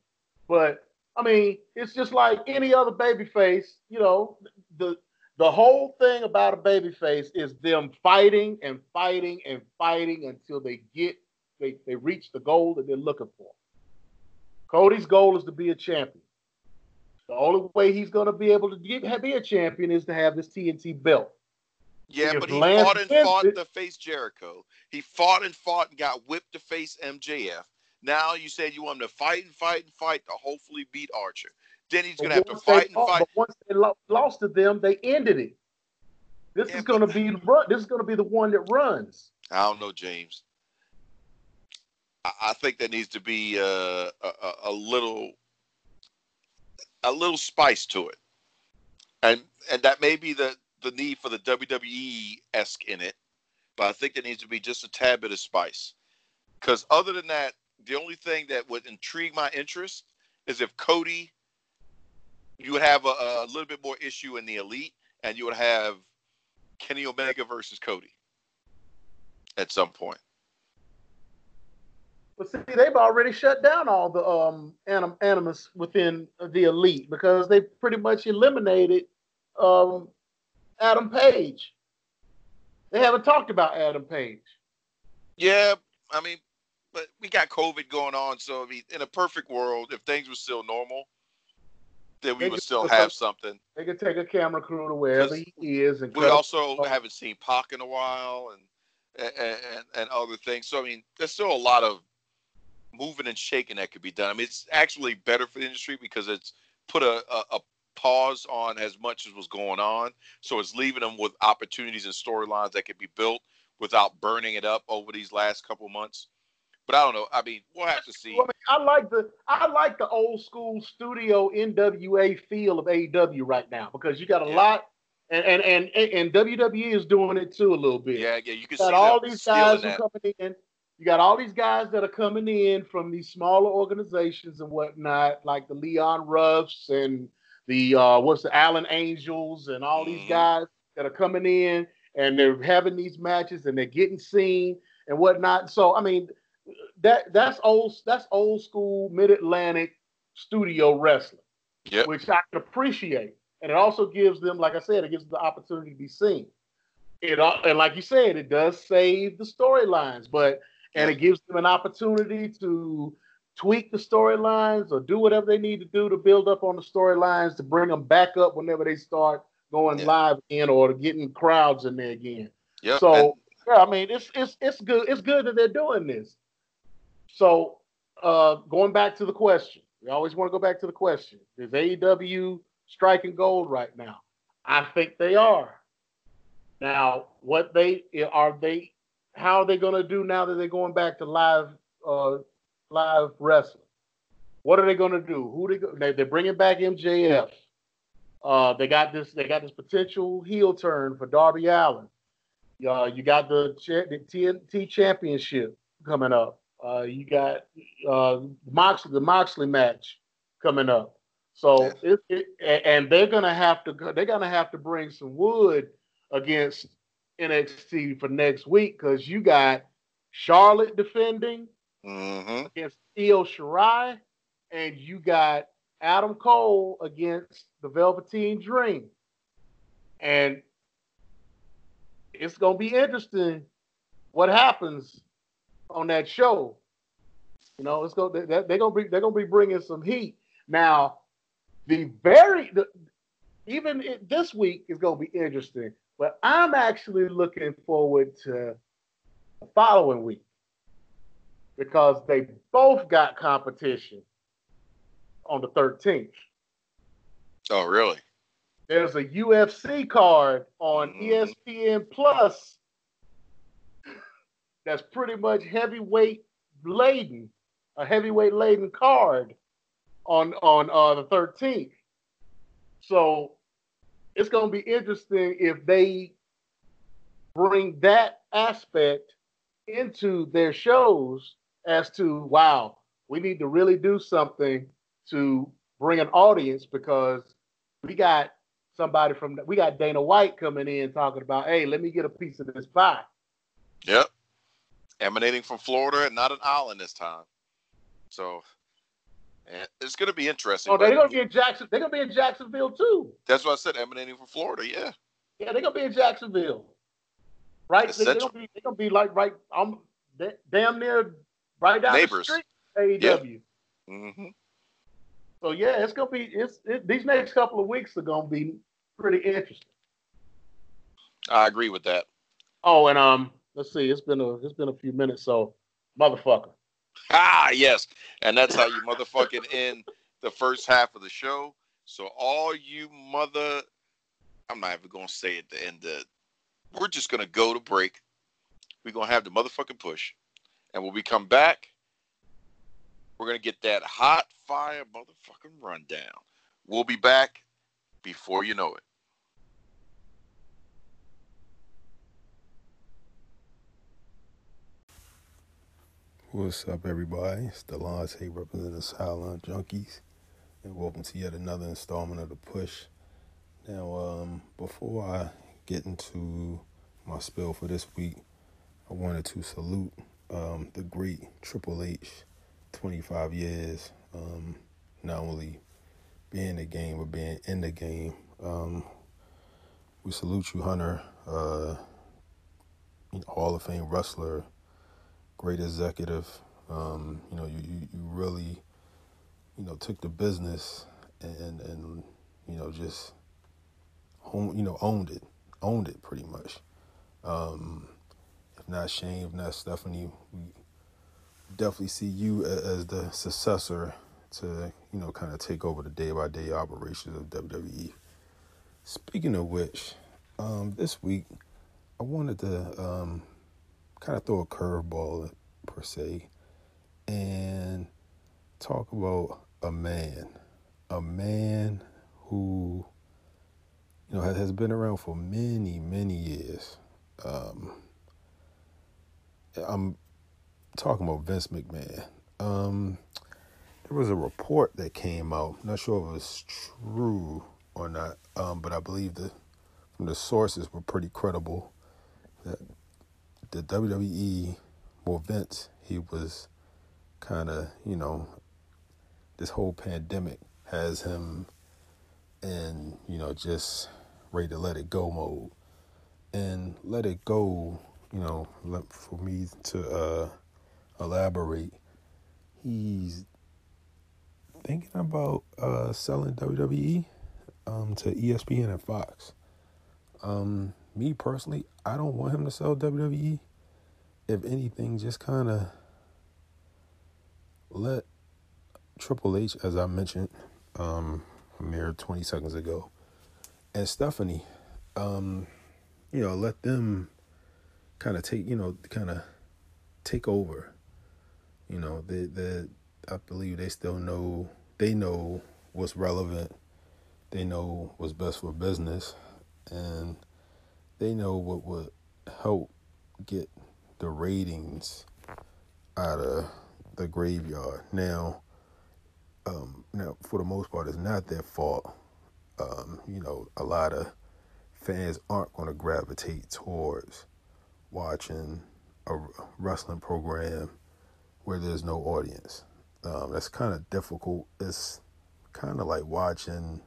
But I mean, it's just like any other baby face. You know, the the whole thing about a baby face is them fighting and fighting and fighting until they get they, they reach the goal that they're looking for. Cody's goal is to be a champion. The only way he's going to be able to get, be a champion is to have this TNT belt. Yeah, If but he Lance fought and fought it- to face Jericho. He fought and fought and got whipped to face MJF. Now you said you want him to fight and fight and fight to hopefully beat Archer. Then he's going to have to fight and fight. But once they lo- lost to them, they ended it. This Yeah, is going to be the run. This is going to be the one that runs. I don't know, James. I, I think there needs to be uh, a, a, a little, a little spice to it, and and that may be the the need for the WWE esque in it, but I think there needs to be just a tad bit of spice. Because other than that, the only thing that would intrigue my interest is if Cody, you would have a, a little bit more issue in the elite, and you would have Kenny Omega versus Cody at some point. But see, they've already shut down all the um anim- animus within the elite because they pretty much eliminated um Adam Page. They haven't talked about Adam Page. Yeah, I mean, but we got COVID going on, so I mean, in a perfect world, if things were still normal, then we They would still have some- something. They could take a camera crew to wherever he is and We also Oh. haven't seen Pac in a while, and and and other things. So I mean, there's still a lot of moving and shaking that could be done. I mean, it's actually better for the industry because it's put a, a, a pause on as much as was going on. So it's leaving them with opportunities and storylines that could be built without burning it up over these last couple months. But I don't know. I mean, we'll have to see. Well, I, mean, I like the I like the old school studio NWA feel of AEW right now because you got a Yeah. lot, and and and and WWE is doing it too a little bit. Yeah, yeah, you can You see got all these guys who coming in. You got all these guys that are coming in from these smaller organizations and whatnot, like the Leon Ruffs and the uh, what's the Alan Angels and all these Mhm. guys that are coming in and they're having these matches and they're getting seen and whatnot. So I mean, that that's old that's old school mid Atlantic studio wrestling, Yep. which I can appreciate. And it also gives them, like I said, it gives them the opportunity to be seen. it and like you said, it does save the storylines, but and it gives them an opportunity to tweak the storylines or do whatever they need to do to build up on the storylines to bring them back up whenever they start going yeah. live again or getting crowds in there again. Yeah. So and- yeah, I mean it's it's it's good. It's good that they're doing this. So uh going back to the question, we always want to go back to the question: Is AEW striking gold right now? I think they are. Now, what they are they how are they going to do now that they're going back to live uh, live wrestling? What are they going to do? Who they, go, they they're bringing back MJF. Uh, they got this they got this potential heel turn for Darby Allin. Uh, you got the, the TNT Championship coming up. Uh, you got uh, Moxley the Moxley match coming up. So it, it, and they're gonna have to they're gonna have to bring some wood against NXT for next week because you got Charlotte defending mm-hmm. against Io Shirai, and you got Adam Cole against the Velveteen Dream. And it's gonna be interesting what happens on that show. You know, it's they're, they're gonna be they're gonna be bringing some heat. Now, the very the, even it, this week is gonna be interesting but I'm actually looking forward to the following week because they both got competition on the 13th. Oh, really? There's a UFC card on mm. ESPN Plus that's pretty much heavyweight laden, a heavyweight laden card on on uh, the 13th. So it's going to be interesting if they bring that aspect into their shows as to wow, we need to really do something to bring an audience because we got somebody from we got Dana White coming in talking about, hey, let me get a piece of this pie. Yep. Emanating from Florida and not an island this time. So it's going to be interesting. Oh, they're going to be in Jackson. They're going to be in Jacksonville too. That's what I said. Emanating from Florida, yeah. Yeah, they're going to be in Jacksonville, right? They're going to be. They're going to be like right. Um, damn near right down Neighbors. the street. AEW. Yeah. Mm-hmm. So yeah, it's going to be. It's it, these next couple of weeks are going to be pretty interesting. I agree with that. Oh, and um, let's see. It's been a it's been a few minutes, so motherfucker. Ah, yes. And that's how you motherfucking end the first half of the show. So all you mother I'm not even gonna say at the end we're just gonna go to break. We're gonna have the motherfucking push. And when we come back, we're gonna get that hot fire motherfucking rundown. We'll be back before you know it. What's up, everybody? It's Delonte representing the Sideline Junkies, and welcome to yet another installment of The Push. Now, um, before I get into my spill for this week, I wanted to salute um, the great Triple H, 25 years, um, not only being in the game, but being in the game. Um, we salute you, Hunter, uh, Hall of Fame wrestler great executive. Um, you know, you, you, you, really, you know, took the business and, and, you know, just, home, you know, owned it, owned it pretty much. Um, if not Shane, if not Stephanie, we definitely see you as the successor to, you know, kind of take over the day by day operations of WWE. Speaking of which, um, this week I wanted to um, kind of throw a curveball per se and talk about a man, a man who you know has been around for many many years. Um, I'm talking about Vince McMahon. Um, there was a report that came out. I'm not sure if it was true or not, um, but I believe the from the sources were pretty credible that the WWE, well, Vince, he was kind of, you know, this whole pandemic has him in, you know, just ready to let it go mode. and let it go. You know, for me to uh, elaborate, he's thinking about uh, selling WWE um, to ESPN and Fox. Um, me personally, I don't want him to sell WWE. If anything, just kind of let Triple H, as I mentioned um, mere 20 seconds ago, and Stephanie, um, you know, let them kind of take, you know, kind of take over. You know, the they, I believe they still know, they know what's relevant. They know what's best for business. And they know what would help get the ratings out of the graveyard. Now, um, now for the most part, it's not their fault. Um, you know, a lot of fans aren't going to gravitate towards watching a wrestling program where there's no audience. Um, that's kind of difficult. It's kind of like watching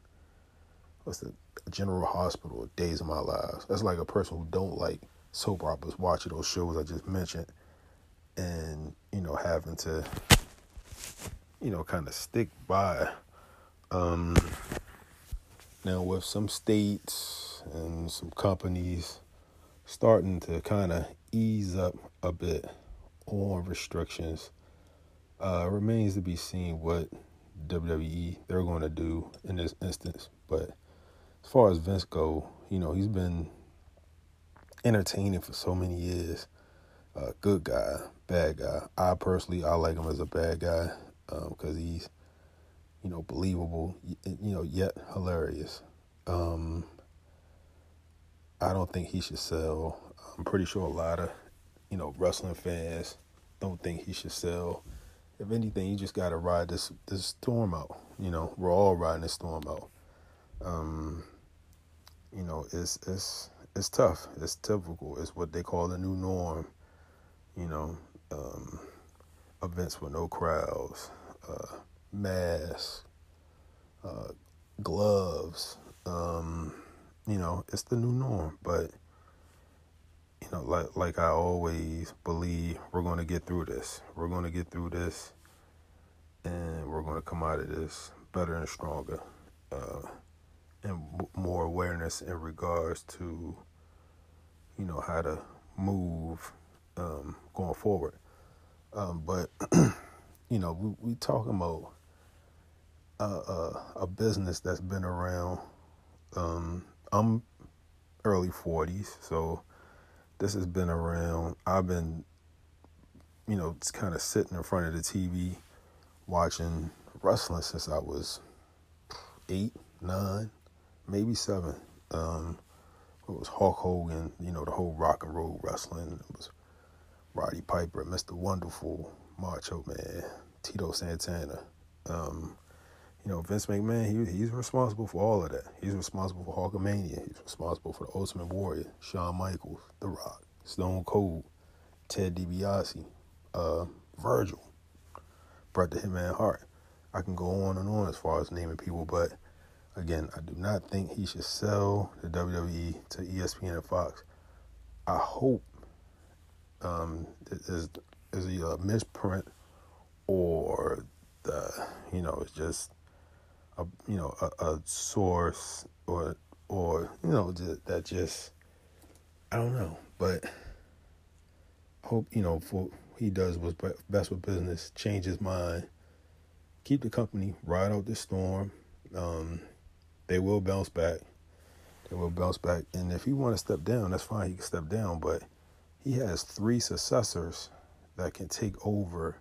what's the General Hospital, Days of My Lives. That's like a person who don't like soap operas watching those shows I just mentioned, and you know having to, you know, kind of stick by. Um, now with some states and some companies starting to kind of ease up a bit on restrictions, uh, remains to be seen what WWE they're going to do in this instance, but as far as Vince go, you know, he's been entertaining for so many years. Uh, good guy, bad guy. I personally, I like him as a bad guy because um, he's, you know, believable, you know, yet hilarious. Um, I don't think he should sell. I'm pretty sure a lot of, you know, wrestling fans don't think he should sell. If anything, you just got to ride this this storm out. You know, we're all riding this storm out. Um, you know, it's it's it's tough. It's typical. It's what they call the new norm. You know, um, events with no crowds, uh, masks, uh, gloves. Um, you know, it's the new norm. But you know, like like I always believe, we're to get through this. We're to get through this, and we're to come out of this better and stronger. Uh, and more awareness in regards to you know how to move um, going forward. Um, but you know, we we talking about a, a, a business that's been around. Um, I'm early 40s, so this has been around. I've been, you know, just kind of sitting in front of the TV watching wrestling since I was eight, nine maybe seven. Um, it was Hulk Hogan, you know, the whole rock and roll wrestling. It was Roddy Piper, Mr. Wonderful, Macho Man, Tito Santana. Um, you know, Vince McMahon, he, he's responsible for all of that. He's responsible for Hulkamania. He's responsible for the Ultimate Warrior, Shawn Michaels, The Rock, Stone Cold, Ted DiBiase, uh, Virgil, Bret the Hitman Hart. I can go on and on as far as naming people, but Again, I do not think he should sell the WWE to ESPN and Fox. I hope um, is is a misprint or the you know it's just a you know a, a source or or you know that just I don't know, but hope you know for he does what's best with business, change his mind, keep the company ride out the storm. Um, they will bounce back. They will bounce back. And if he want to step down, that's fine. He can step down. But he has three successors that can take over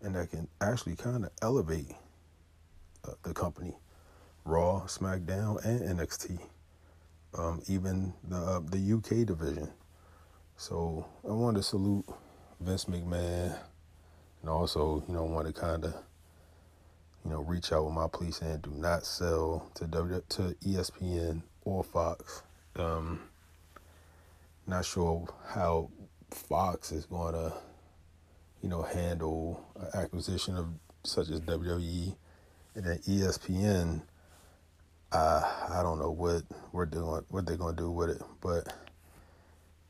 and that can actually kind of elevate uh, the company. Raw, SmackDown, and NXT. Um, even the uh, the UK division. So I want to salute Vince McMahon, and also you know want to kind of you know, reach out with my plea saying do not sell to w- to ESPN or Fox. Um, not sure how Fox is going to, you know, handle acquisition of such as WWE and then ESPN. Uh, I don't know what we're doing, what they're going to do with it, but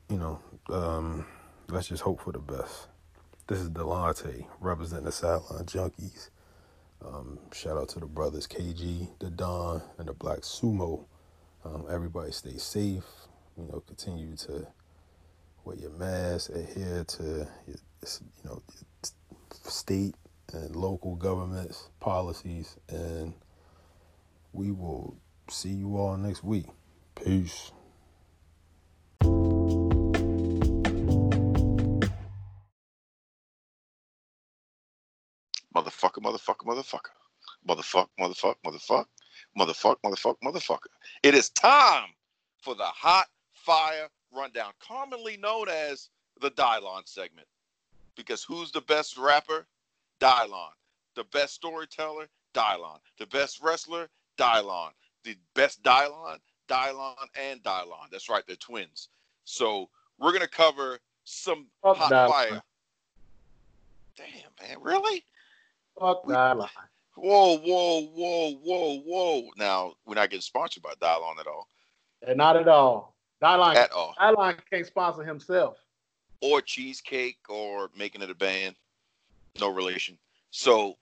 you know, um, let's just hope for the best. This is Delonte representing the Sideline Junkies. Um, shout out to the brothers KG, the Don, and the Black Sumo. Um, everybody stay safe. You know, continue to wear your mask, adhere to your, you know state and local governments policies, and we will see you all next week. Peace. Motherfucker, motherfucker, motherfucker. Motherfucker, motherfucker, motherfucker. Motherfucker, motherfucker, motherfucker. It is time for the hot fire rundown, commonly known as the Dylon segment. Because who's the best rapper? Dylon. The best storyteller? Dylon. The best wrestler? Dylon. The best Dylon? Dylon and Dylon. That's right, they're twins. So we're gonna cover some Fuck hot Dylon. fire. Damn, man, really? Fuck Dylon. Whoa, whoa, whoa, whoa, whoa. Now, we're not getting sponsored by Dylon at all. And not at all. Dylon, At all. Dylon can't sponsor himself. Or cheesecake or making it a band. No relation. So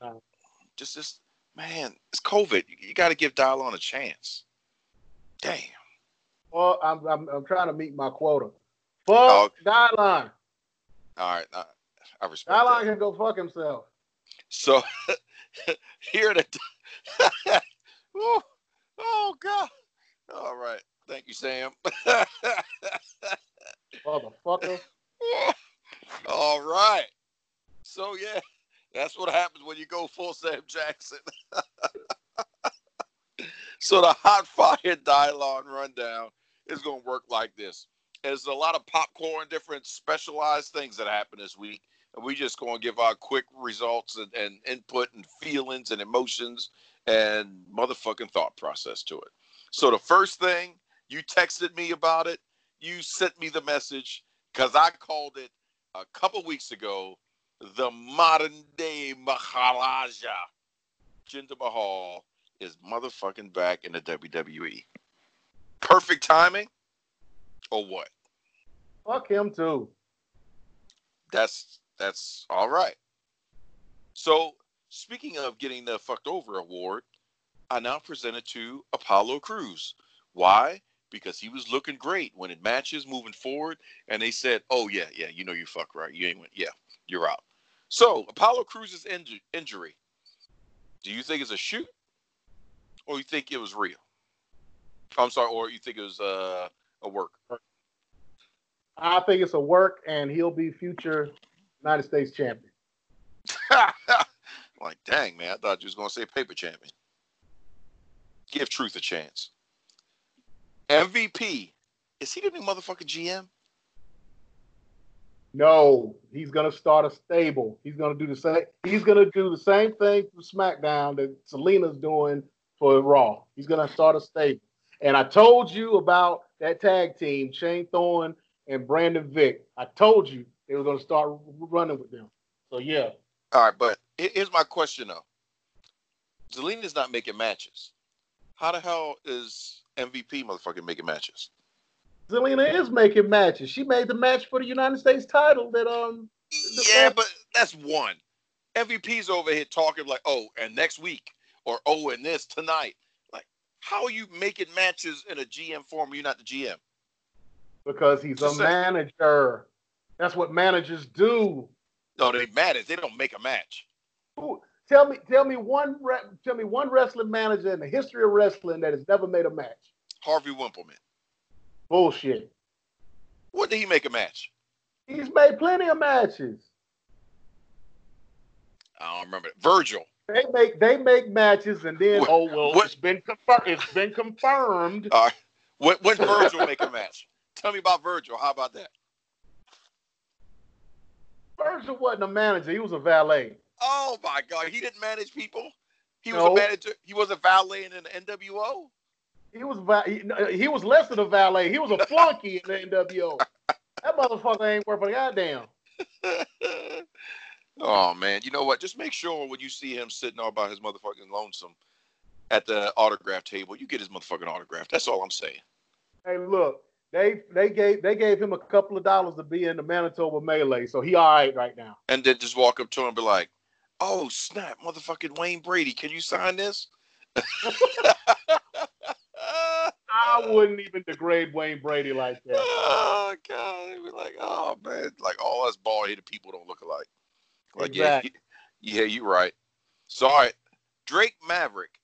just this man, it's COVID. You, gotta give Dylon a chance. Damn. Well, I'm, I'm, I'm trying to meet my quota. Fuck Oh. Dylon. All right. I, I respect Dylon that. can go fuck himself. So here the Woo. Oh God. All right. Thank you, Sam. Motherfucker. All right. So yeah, that's what happens when you go full Sam Jackson. so the hot fire Dylon rundown is going to work like this. There's a lot of popcorn, different specialized things that happen this week, and we just going to give our quick results and, and input and feelings and emotions and motherfucking thought process to it. So the first thing you texted me about it, you sent me the message because I called it a couple weeks ago the modern day Maharaja. Jinder Mahal is motherfucking back in the WWE. Perfect timing or what? Fuck him too. That's that's all right. So speaking of getting the fucked over award, I now present it to Apollo Crews. Why? Because he was looking great when it matches moving forward, and they said, "Oh yeah, yeah, you know you fuck right. You ain't win. Yeah, you're out." So Apollo Crews's inju- injury. Do you think it's a shoot, or you think it was real? I'm sorry, or you think it was uh, a work? I think it's a work, and he'll be future United States champion. like, dang, man, I thought you was gonna say paper champion. Give Truth a chance. MVP. Is he the new motherfucking GM? No, he's gonna start a stable. He's gonna do the same. He's gonna do the same thing for SmackDown that Zelina's doing for Raw. He's gonna start a stable. And I told you about that tag team, Shane Thorne and Brendan Vink. I told you they were gonna start running with them. So yeah, All right, but he- here's my question though. Zelina's not making matches. How the hell is MVP motherfucking making matches? Zelina is making matches. She made the match for the United States title that um Yeah, but that's one. MVP's over here talking like, oh, and next week, or oh, and this tonight. Like, how are you making matches in a GM form? You're not the GM. because he's Just a say- manager. That's what managers do. No, they manage. They don't make a match. Who- Tell me, tell me one, re- tell me one wrestling manager in the history of wrestling that has never made a match. Harvey Wippleman. Bullshit. What did he make a match? He's made plenty of matches. I don't remember. Virgil. They make they make matches and then What- oh well what- it's been confirmed it's been confirmed. All right. When, when Virgil make a match? Tell me about Virgil. How about that? Virgil wasn't a manager, he was a valet. Oh my God, he didn't manage people. He was No. a manager. He was a valet in the NWO. He was he, he was less than a valet. He was a flunky in the NWO. That motherfucker ain't worth a goddamn. oh man, you know what? Just make sure when you see him sitting all by his motherfucking lonesome at the autograph table, you get his motherfucking autograph. That's all I'm saying. Hey, look, They they gave they gave him a couple of dollars to be in the Manitoba melee, so he all right right now. And then just walk up to him and be like, "Oh snap, motherfucking Wayne Brady, can you sign this?" I wouldn't even degrade Wayne Brady like that. Oh god, they'd be like, "Oh man, like all us bald headed people don't look alike." Like, Exactly. yeah, yeah, you're right. So, all right, Drake Maverick.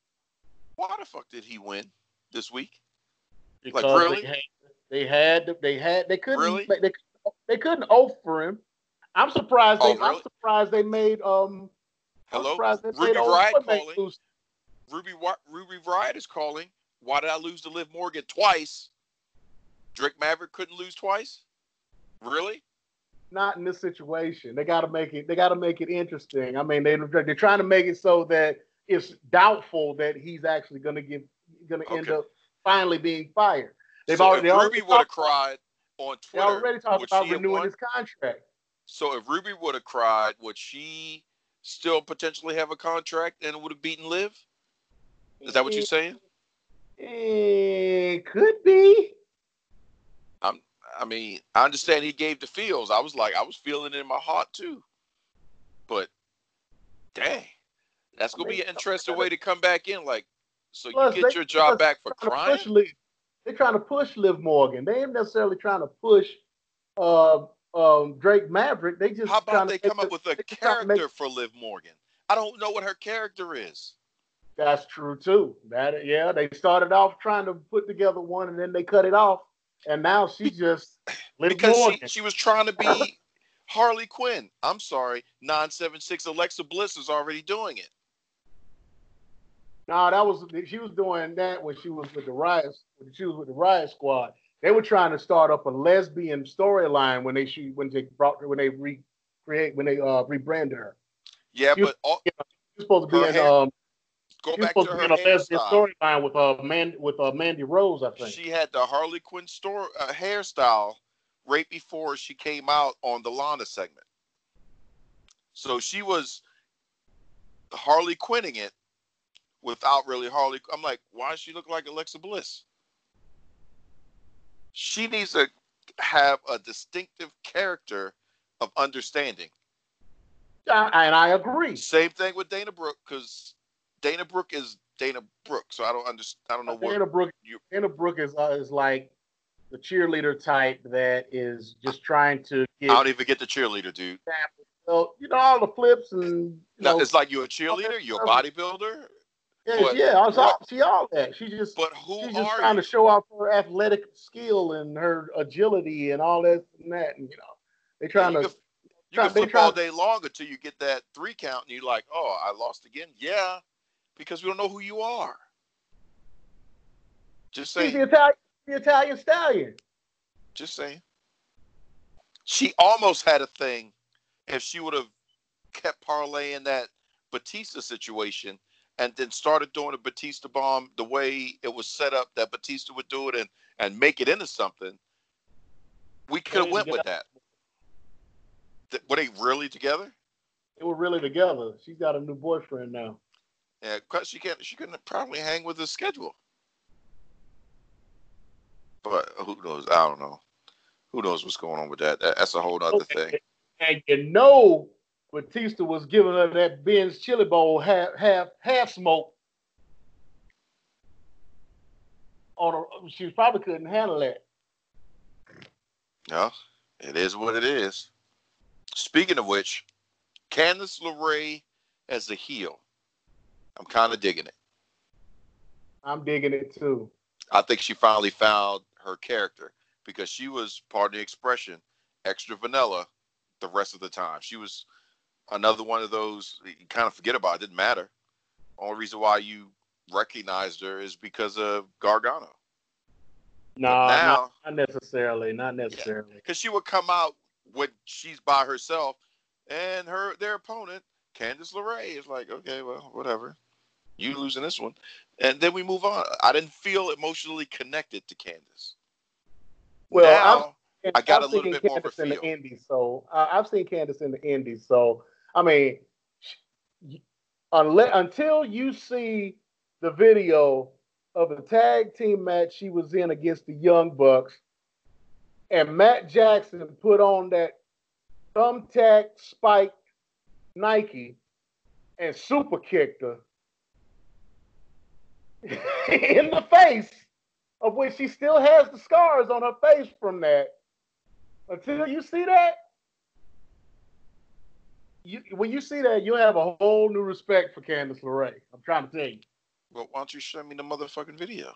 Why the fuck did he win this week? Because really? They had they had they couldn't Really? they, they, they couldn't offer him. I'm surprised Oh, they I'm surprised they made um Hello, Ruby Riott calling. Ruby Ruby Riott is calling. Why did I lose to Liv Morgan twice? Drake Maverick couldn't lose twice. Really? not in this situation. They got to make it. They got to make it interesting. I mean, they they're trying to make it so that it's doubtful that he's actually going to give going to end up finally being fired. They've so already, they Ruby would have cried on They Twitter, already talked about renewing his contract. So if Ruby would have cried, would she still potentially have a contract and would have beaten Liv? Is that what you're saying? It could be. I'm. I mean, I understand he gave the feels. I was like, I was feeling it in my heart too. But dang, that's gonna I mean, be an interesting way to come back in. Like, so Plus, you get they- your job back for crying? They're trying to push Liv Morgan. They ain't necessarily trying to push uh, um, Drake Maverick. They just How about they come up the- with a character for Liv Morgan? I don't know what her character is. That's true too. That yeah, they started off trying to put together one, and then they cut it off, and now she's just Liv because she, she was trying to be Harley Quinn. I'm sorry, 976 Alexa Bliss is already doing it. No, that was she was doing that when she was with the riot. When she was with the Riott Squad, they were trying to start up a lesbian storyline when they she when they brought when they recreate when they uh rebranded her. Yeah, You- but all, She's supposed to be Her in hair- um go back supposed to to be her in a lesbian storyline with uh man with uh Mandy Rose, I think. She had the Harley Quinn store uh, hairstyle right before she came out on the Lana segment. So she was Harley Quinning it without really Harley. I'm like, why does she look like Alexa Bliss? She needs to have a distinctive character of understanding. I- and I agree. Same thing with Dana Brooke, because Dana Brooke is Dana Brooke. So I don't understand. I don't know what Dana Brooke, you- Dana Brooke is uh, is like the cheerleader type that is just trying to Get, I don't even get the cheerleader, dude. so, you know all the flips and No, know, it's like you're a cheerleader, you're a bodybuilder, yeah, but- yeah, I was all, she all that. She just but who she's just are trying you? to show off her athletic skill and her agility and all that and that. And you know, they trying you to can, you try- can flip try- all day long until you get that three count, and you're like, "Oh, I lost again." Yeah, because we don't know who you are. Just saying. she's the. Italian, the Italian stallion. Just saying. She almost had a thing if she would have kept parlaying that Batista situation and then started doing a Batista bomb the way it was set up that Batista would do it and and make it into something. We could have went with that. Th- Were they really together? They were really together. She's got a new boyfriend now. Yeah, 'cause she can't. She couldn't probably hang with his schedule. But who knows? I don't know. Who knows what's going on with that? That- That's a whole other thing. And you know, Batista was giving her that Ben's chili bowl half half half smoke. On her, she probably couldn't handle that. No, it is what it is. Speaking of which, Candice LeRae as a heel, I'm kind of digging it. I'm digging it too. I think she finally found her character because she was, pardon the expression, extra vanilla the rest of the time. She was another one of those you kind of forget about. It didn't matter. Only reason why you recognized her is because of Gargano. No, now, not necessarily. Not necessarily. because she would come out when she's by herself, and her their opponent, Candice LeRae, is like, okay, well, whatever. You losing this one, and then we move on. I didn't feel emotionally connected to Candice. Well, now, I got I've a little bit more of a Candice in the feel. Indies, so uh, I've seen Candice in the Indies. So I mean, unless until you see the video of the tag team match she was in against the Young Bucks, and Matt Jackson put on that thumbtack spike Nike and super kicked her in the face, of which she still has the scars on her face from that. Until you see that, you, when you see that, you'll have a whole new respect for Candice LeRae. I'm trying to tell you. Well, why don't you show me the motherfucking video?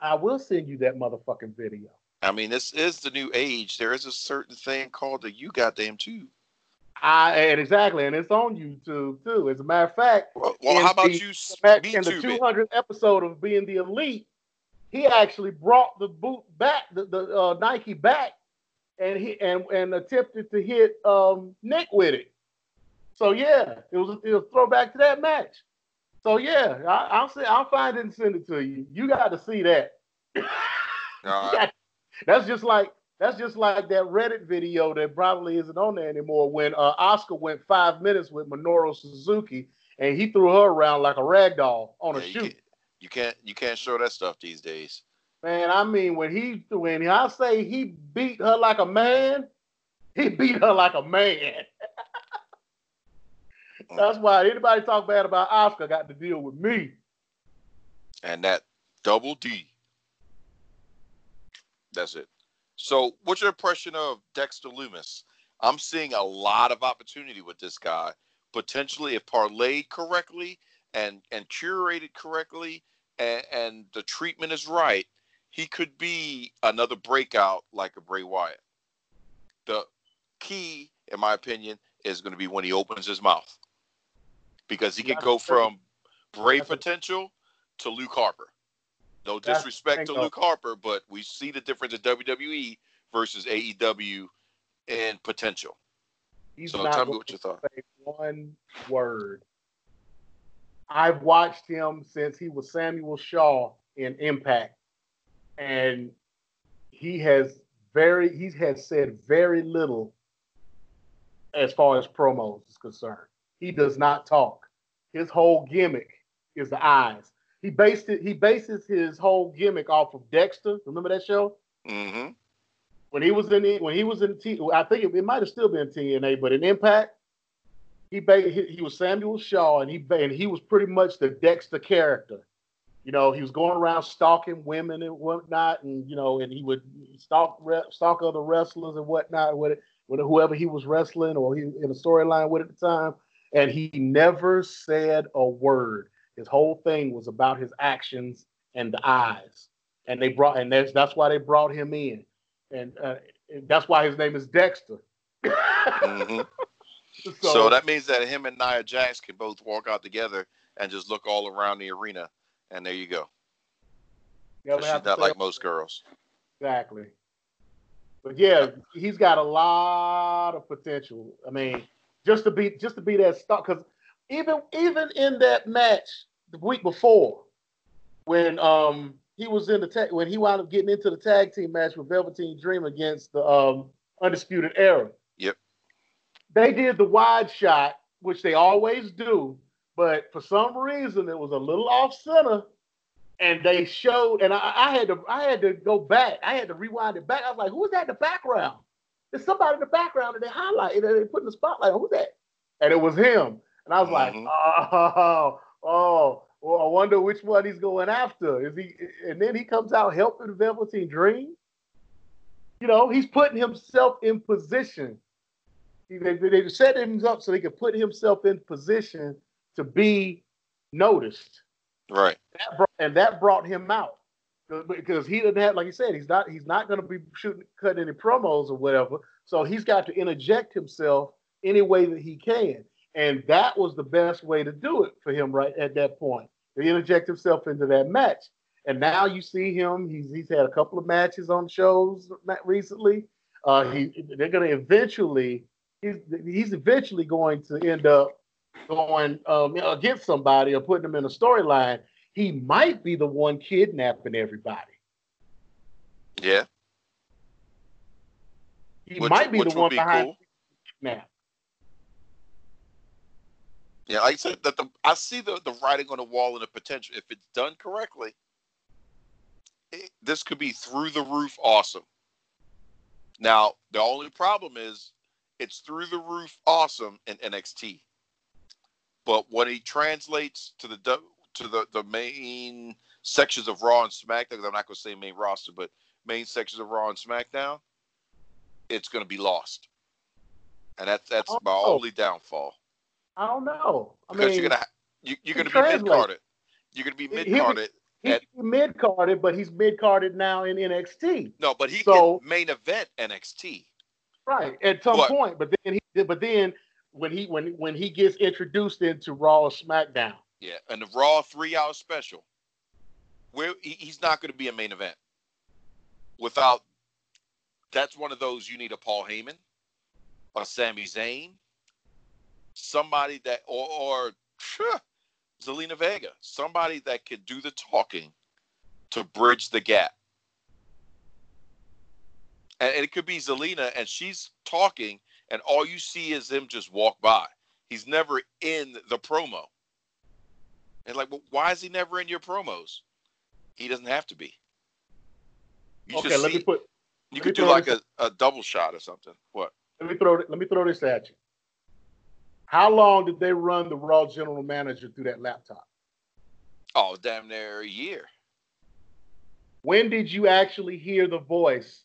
I will send you that motherfucking video. I mean, this is the new age. There is a certain thing called the you goddamn tube. I and exactly, and it's on YouTube too. As a matter of fact, Well, well how about the- you back in the tube it? 200th episode of being the elite, he actually brought the boot back, the, the uh, Nike back, and he and and attempted to hit um, Nick with it. So yeah, it was it was a throwback to that match. So yeah, I, I'll say I'll find it and send it to you. You got to see that. Right. That's just like that's just like that Reddit video that probably isn't on there anymore. When uh, Oscar went five minutes with Minoru Suzuki and he threw her around like a rag doll on a Yeah, you, shoot. can't, you can't you can't show that stuff these days. Man, I mean, when he when I say he beat her like a man, he beat her like a man. That's mm. why anybody talk bad about Oscar got to deal with me. And that double D. That's it. So, what's your impression of Dexter Lumis? I'm seeing a lot of opportunity with this guy. Potentially, if parlayed correctly and and curated correctly, and, and the treatment is right, he could be another breakout like a Bray Wyatt. The key, in my opinion, is going to be when he opens his mouth, because he can go from a- potential to Luke Harper. No disrespect to. Luke Harper, but we see the difference in WWE versus AEW and potential. He's So not tell me what you thought. say one word. I've watched him since he was Samuel Shaw in Impact, and he has very he has said very little as far as promos is concerned. He does not talk. His whole gimmick is the eyes. He based it. He bases his whole gimmick off of Dexter. Remember that show? hmm when he was in the, when he was in T, I think it, it might have still been TNA, but in Impact, he ba- he, he was Samuel Shaw, and he ba- and he was pretty much the Dexter character. You know, he was going around stalking women and whatnot, and you know, and he would stalk re- stalk other wrestlers and whatnot with it, with whoever he was wrestling or he in a storyline with at the time, and he never said a word. His whole thing was about his actions and the eyes, and they brought and that's that's why they brought him in and uh, that's why his name is Dexter. hmm so, So, that means that him and Nia Jax can both walk out together and just look all around the arena, and there you go. you She's not like most girls. exactly. But yeah, he's got a lot of potential. I mean, just to be just to be that star, because even even in that match the week before, when um he was in the tag, when he wound up getting into the tag team match with Velveteen Dream against the um Undisputed Era. Yep. They did the wide shot, which they always do, but for some reason it was a little off center, and they showed, and I, I had to I had to go back, I had to rewind it back. I was like, who's that in the background? There's somebody in the background and they highlight, and they put in the spotlight. Who's that? And it was him. And I was like, Mhm. oh, oh, well, I wonder which one he's going after. Is he? And then he comes out helping Velveteen Dream. You know, he's putting himself in position. He- They, they set him up so he could put himself in position to be noticed. Right. That brought, and that brought him out because he didn't have, like you said, he's not he's not going to be shooting cutting any promos or whatever. So he's got to interject himself any way that he can, and that was the best way to do it for him right at that point. To interject himself into that match, and now you see him. He's he's had a couple of matches on shows recently. Uh, he they're going to eventually he's he's eventually going to end up going um, against somebody or putting them in a storyline. He might be the one kidnapping everybody. Yeah. He Which- might be the one be behind cool. kidnap. Yeah, like I said, that the I see the, the writing on the wall and the potential. If it's done correctly, it, this could be through the roof awesome. Now, the only problem is it's through the roof awesome in NXT. But when he translates to the to the, the main sections of Raw and SmackDown, I'm not going to say main roster, but main sections of Raw and SmackDown, it's going to be lost. And that's that's my know. only downfall. I don't know. I because mean, you're gonna you, you're gonna be mid carded. You're gonna be mid carded. He's mid carded, but he's mid carded now in NXT. No, but he so, can main event NXT. Right at some but, point, but then he but then when he when when he gets introduced into Raw or SmackDown. Yeah, and the Raw three hour special, where he's not going to be a main event without. That's one of those you need a Paul Heyman, a Sami Zayn, somebody that or, or Zelina Vega, somebody that could do the talking to bridge the gap. And, and it could be Zelina, and she's talking, and all you see is him just walk by. He's never in the promo. And like, well, why is he never in your promos? He doesn't have to be. You okay, let me put. You could do like a, a double shot or something. What? Let me throw. Let me throw this at you. How long did they run the Raw general manager through that laptop? Oh, damn near a year. When did you actually hear the voice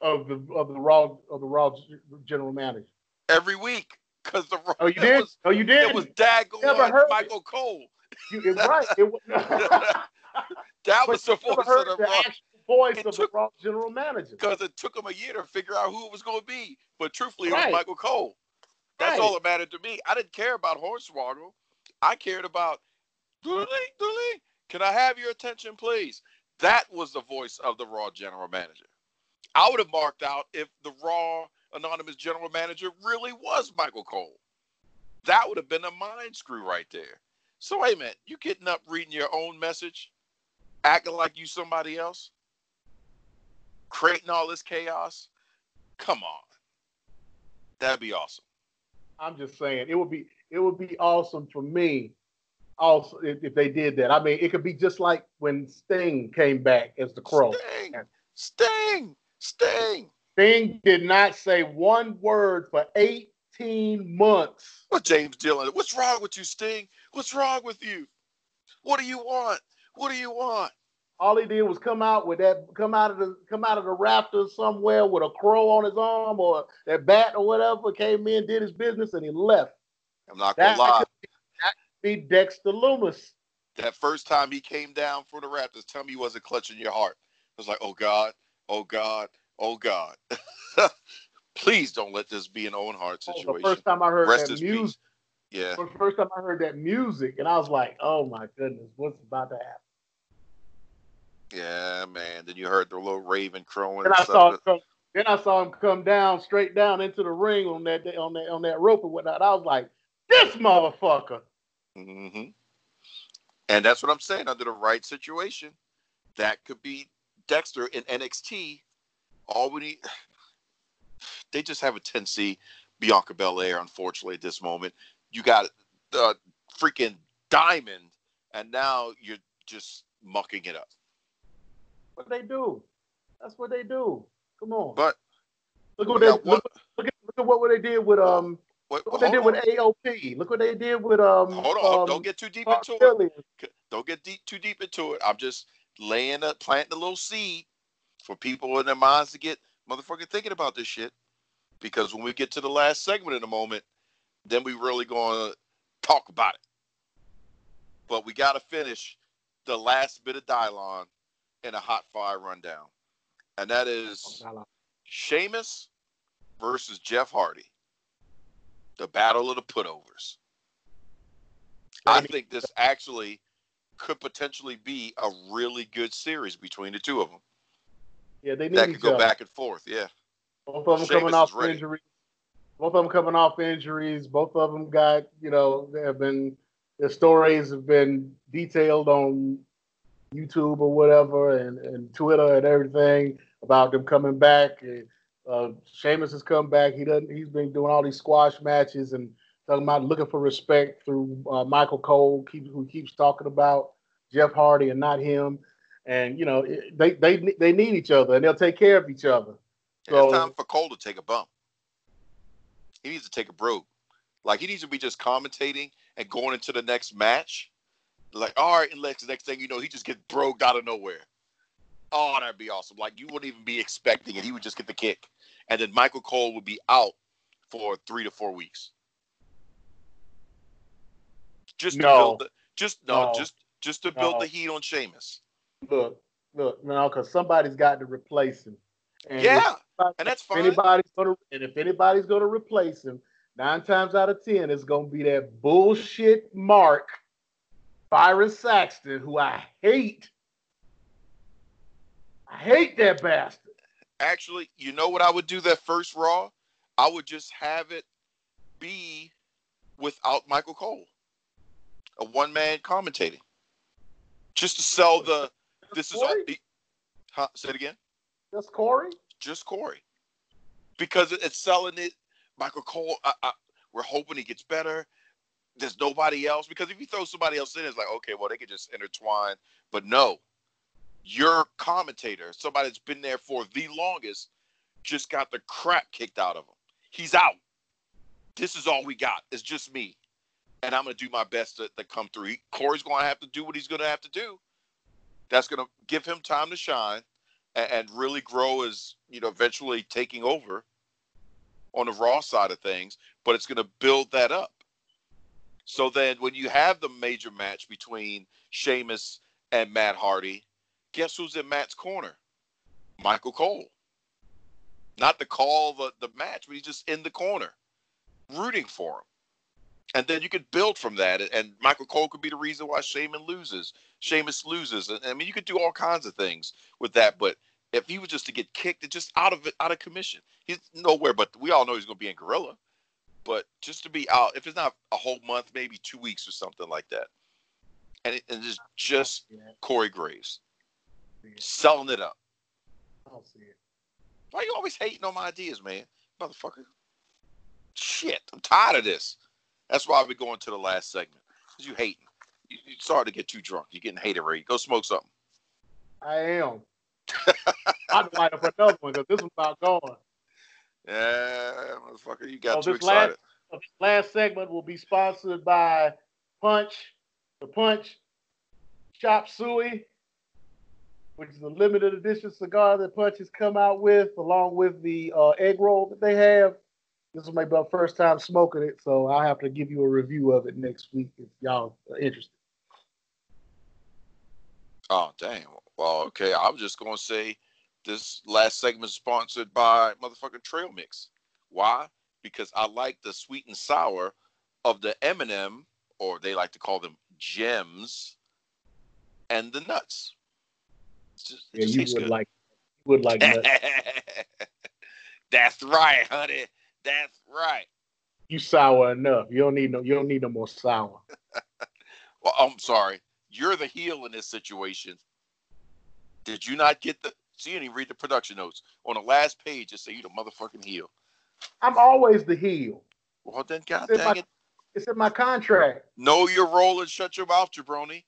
of the of the Raw of the Raw general manager? Every week, because the oh you did was, oh you did it was daggone Michael it. Cole. You, it, right. It that was the voice of the, the Raw. voice of took, the Raw general manager. Because it took him a year to figure out who it was going to be. But truthfully, right. it was Michael Cole. That's right. all that mattered to me. I didn't care about Hornswoggle. I cared about Dooley, Dooley. Can I have your attention, please? That was the voice of the Raw general manager. I would have marked out if the Raw anonymous general manager really was Michael Cole. That would have been a mind screw right there. So wait a minute, you getting up reading your own message, acting like you somebody else, creating all this chaos? Come on. That'd be awesome. I'm just saying it would be it would be awesome for me also if, if, they did that. I mean, it could be just like when Sting came back as the Crow. Sting, Sting, Sting. Sting did not say one word for 18 months. What James Dillon? What's wrong with you, Sting? What's wrong with you? What do you want? What do you want? All he did was come out with that, come out of the, come out of the rafters somewhere with a crow on his arm or that bat or whatever. Came in, did his business, and he left. I'm not gonna that lie. Could be, that could be Dexter Lumis. That first time he came down for the Raptors, tell me he wasn't clutching your heart. It was like, oh God, oh God, oh God. Please don't let this be an Owen Hart situation. Oh, the first time I heard Rest that music, peace. yeah. The first time I heard that music, and I was like, oh my goodness, what's about to happen? Yeah, man. Then you heard the little raven crowing. Then I saw him come, then I saw him come down straight down into the ring on that on that on that rope and whatnot. I was like, this motherfucker. Mm-hmm. And that's what I'm saying. Under the right situation, that could be Dexter in NXT. All we need, they just have a tendency, Bianca Belair, unfortunately, at this moment. You got the freaking diamond, and now you're just mucking it up. What they do? That's what they do. Come on. But look what they look, look, at, look at what they did with um what, look what they did on. with AOP. Look what they did with um. Hold on, um, don't get too deep into it. Don't get deep too deep into it. I'm just laying a planting a little seed for people in their minds to get motherfucking thinking about this shit. Because when we get to the last segment in a moment, then we really gonna talk about it. But we gotta finish the last bit of Dylon in a hot fire rundown, and that is Sheamus versus Jeff Hardy, the battle of the putovers. I think this actually could potentially be a really good series between the two of them. Yeah, they need that could go other. back and forth. Yeah, both of them Sheamus coming off injuries. Both of them coming off injuries. Both of them got you know they have been their stories have been detailed on YouTube or whatever and, and Twitter and everything about them coming back. Uh, Sheamus has come back. He doesn't. He's been doing all these squash matches and talking about looking for respect through uh, Michael Cole, keep, who keeps talking about Jeff Hardy and not him. And you know they they they need each other and they'll take care of each other. So, it's time for Cole to take a bump. He needs to take a break. Like he needs to be just commentating and going into the next match. Like, all right, and next next thing you know, he just gets broke out of nowhere. Oh, that'd be awesome. Like you wouldn't even be expecting it. He would just get the kick. And then Michael Cole would be out for three to four weeks. Just no. to build the, just no, no. just just to build no. the heat on Sheamus. Look, look, no, because somebody's got to replace him. And yeah, and that's fine. Anybody's gonna, and if anybody's gonna replace him, nine times out of ten, it's gonna be that bullshit Mark Byron Saxton, who I hate. I hate that bastard. Actually, you know what I would do that first Raw? I would just have it be without Michael Cole, a one man commentating, just to sell the. This is all. Huh, say it again. Just Corey? Just Corey. Because it's selling it. Michael Cole, I, I, we're hoping he gets better. There's nobody else. Because if you throw somebody else in, it's like, okay, well, they could just intertwine. But no, your commentator, somebody that's been there for the longest, just got the crap kicked out of him. He's out. This is all we got. It's just me. And I'm going to do my best to, to come through. Corey's going to have to do what he's going to have to do. That's going to give him time to shine and, and really grow as you know eventually taking over on the raw side of things but it's going to build that up. So then when you have the major match between Sheamus and Matt Hardy guess who's in Matt's corner? Michael Cole. Not to call the, the match but he's just in the corner rooting for him and then you could build from that. And Michael Cole could be the reason why Sheamus loses. Sheamus loses. And, I mean, you could do all kinds of things with that. But if he was just to get kicked, it's just out of out of commission. He's nowhere. But we all know he's going to be in Gorilla. But just to be out, if it's not a whole month, maybe two weeks or something like that, and, it, and it's just. Corey Graves selling it up. I don't see it. Why you always hating on my ideas, man, motherfucker? Shit, I'm tired of this. That's why we going to the last segment. Cause you hating. You, you starting to get too drunk. You're getting hated ready. Go smoke something. I am. I'd light up another one because this one's about going. Yeah, motherfucker, you got so too excited. Last, this last segment will be sponsored by Punch, the Punch Chop Suey, which is a limited edition cigar that Punch has come out with, along with the uh, egg roll that they have. This is my first time smoking it, so I'll have to give you a review of it next week if y'all are interested. Oh, damn. Well, okay. I was just going to say this last segment is sponsored by motherfucking Trail Mix. Why? Because I like the sweet and sour of the M&M, or they like to call them gems, and the nuts. Just, yeah, you would good. like, you would like nuts. That's right, honey. That's right. You sour enough. You don't need no. You don't need no more sour. well, I'm sorry. You're the heel in this situation. Did you not get the? See, and read the production notes on the last page. It say you the motherfucking heel. I'm always the heel. Well, then, God it's dang my, it. It's in my contract. Know your role and shut your mouth, jabroni.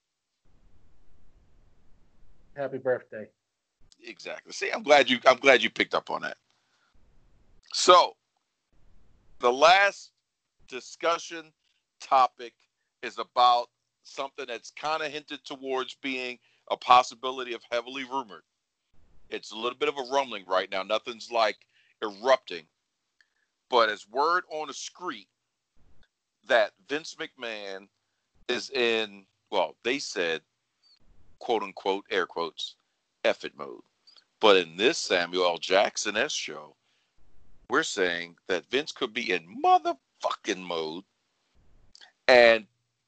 Happy birthday. Exactly. See, I'm glad you. I'm glad you picked up on that. So, the last discussion topic is about something that's kind of hinted towards being a possibility of heavily rumored. It's a little bit of a rumbling right now. Nothing's like erupting. But as word on the street that Vince McMahon is in, well, they said, quote unquote, air quotes, effort mode. But in this Samuel L. Jackson S show, we're saying that Vince could be in motherfucking mode. And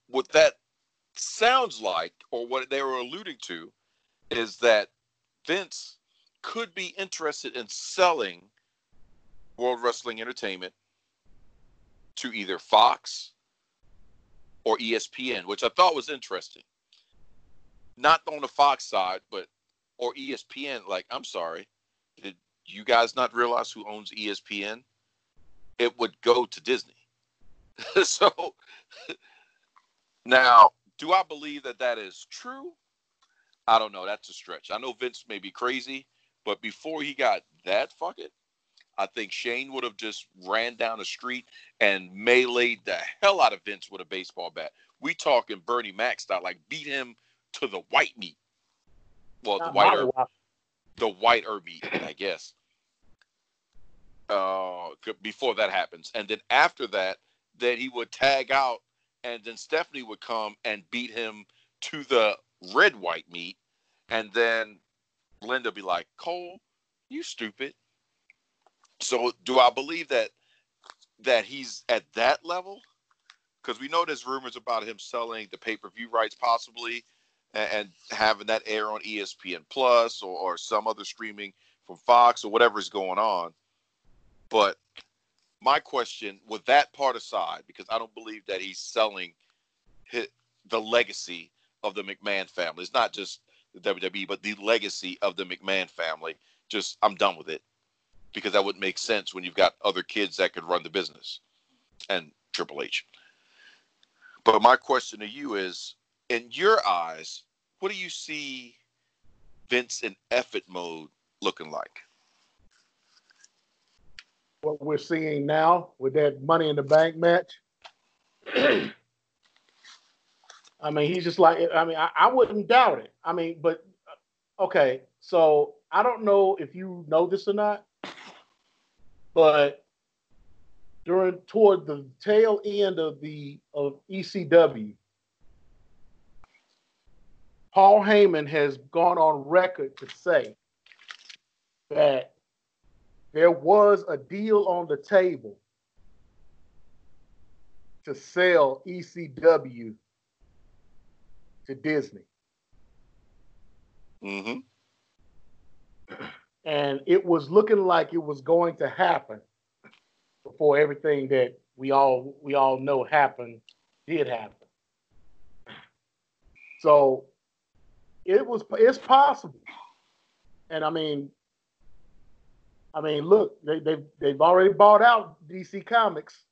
what that sounds like, or what they were alluding to, is that Vince could be interested in selling World Wrestling Entertainment to either Fox or ESPN, which I thought was interesting. Not on the Fox side, but or ESPN. Like, I'm sorry, did you guys not realize who owns ESPN? It would go to Disney. so now, do I believe that that is true? I don't know. That's a stretch. I know Vince may be crazy, but before he got that fuck it, I think Shane would have just ran down the street and meleeed the hell out of Vince with a baseball bat. We talking Bernie Mac style, like beat him to the white meat. Well, the uh-huh. white the whiter meat, I guess. Uh, before that happens, and then after that, then he would tag out, and then Stephanie would come and beat him to the red white meat, and then Linda be like, Cole, you stupid. So do I believe that that he's at that level? Because we know there's rumors about him selling the pay per view rights possibly and, and, having that air on ESPN Plus or, or some other streaming from Fox or whatever is going on. But my question, with that part aside, because I don't believe that he's selling his, the legacy of the McMahon family. It's not just the WWE, but the legacy of the McMahon family. Just I'm done with it because that wouldn't make sense when you've got other kids that could run the business and Triple H. But my question to you is, in your eyes, what do you see Vince in effort mode looking like? What we're seeing now with that Money in the Bank match. I mean, he's just like, I mean, I, I wouldn't doubt it. I mean, but uh, okay, so I don't know if you know this or not, but during toward the tail end of the of ECW, Paul Heyman has gone on record to say that there was a deal on the table to sell ECW to Disney. Mm-hmm. And it was looking like it was going to happen before everything that we all we all know happened did happen. So it was it's possible. And I mean I mean look, they they've they've already bought out DC Comics.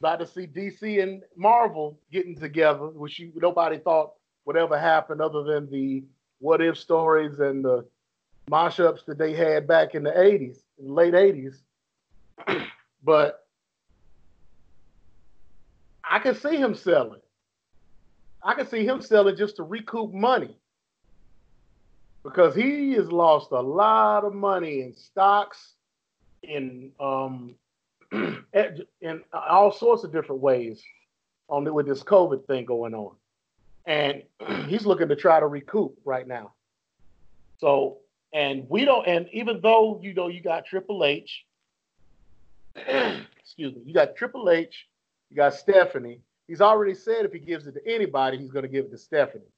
About to see DC and Marvel getting together, which you, nobody thought would ever happen, other than the what if stories and the mashups that they had back in the 80s, in the late 80s. but I can see him selling. I can see him selling just to recoup money because he has lost a lot of money in stocks, in um, in all sorts of different ways on with this COVID thing going on and he's looking to try to recoup right now. So, and we don't, and even though you know you got Triple H, excuse me, you got Triple H, you got Stephanie. He's already said if he gives it to anybody, he's going to give it to Stephanie.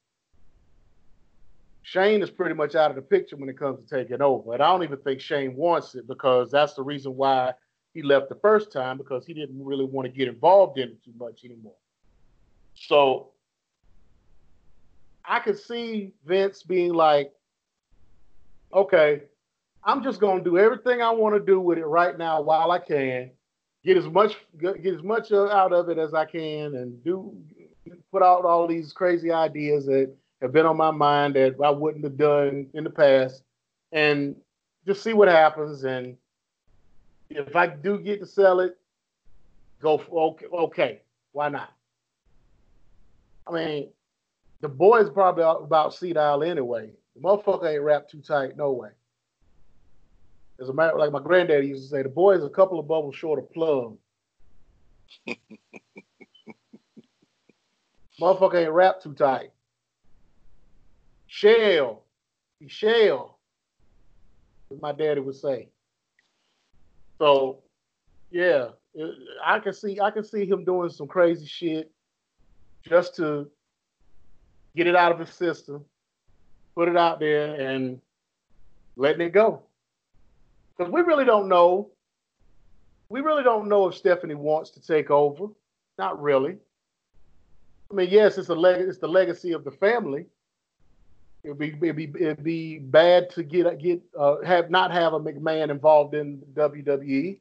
Shane is pretty much out of the picture when it comes to taking over. And I don't even think Shane wants it because that's the reason why he left the first time because he didn't really want to get involved in it too much anymore. So I could see Vince being like, okay, I'm just gonna do everything I want to do with it right now while I can, get as much get as much out of it as I can, and do put out all these crazy ideas that have been on my mind that I wouldn't have done in the past, and just see what happens. And if I do get to sell it, go for, okay, okay, why not? I mean, the boy's probably about senile anyway. The motherfucker ain't wrapped too tight, no way. As a matter, like my granddaddy used to say, the boy is a couple of bubbles short of plum. motherfucker ain't wrapped too tight. Shell, he shell, as my daddy would say. So, yeah, I can see I can see him doing some crazy shit just to get it out of his system, put it out there, and letting it go. Because we really don't know. We really don't know if Stephanie wants to take over. Not really. I mean, yes, it's a leg- it's the legacy of the family. It'd be it'd be it'd be bad to get get uh, have not have a McMahon involved in WWE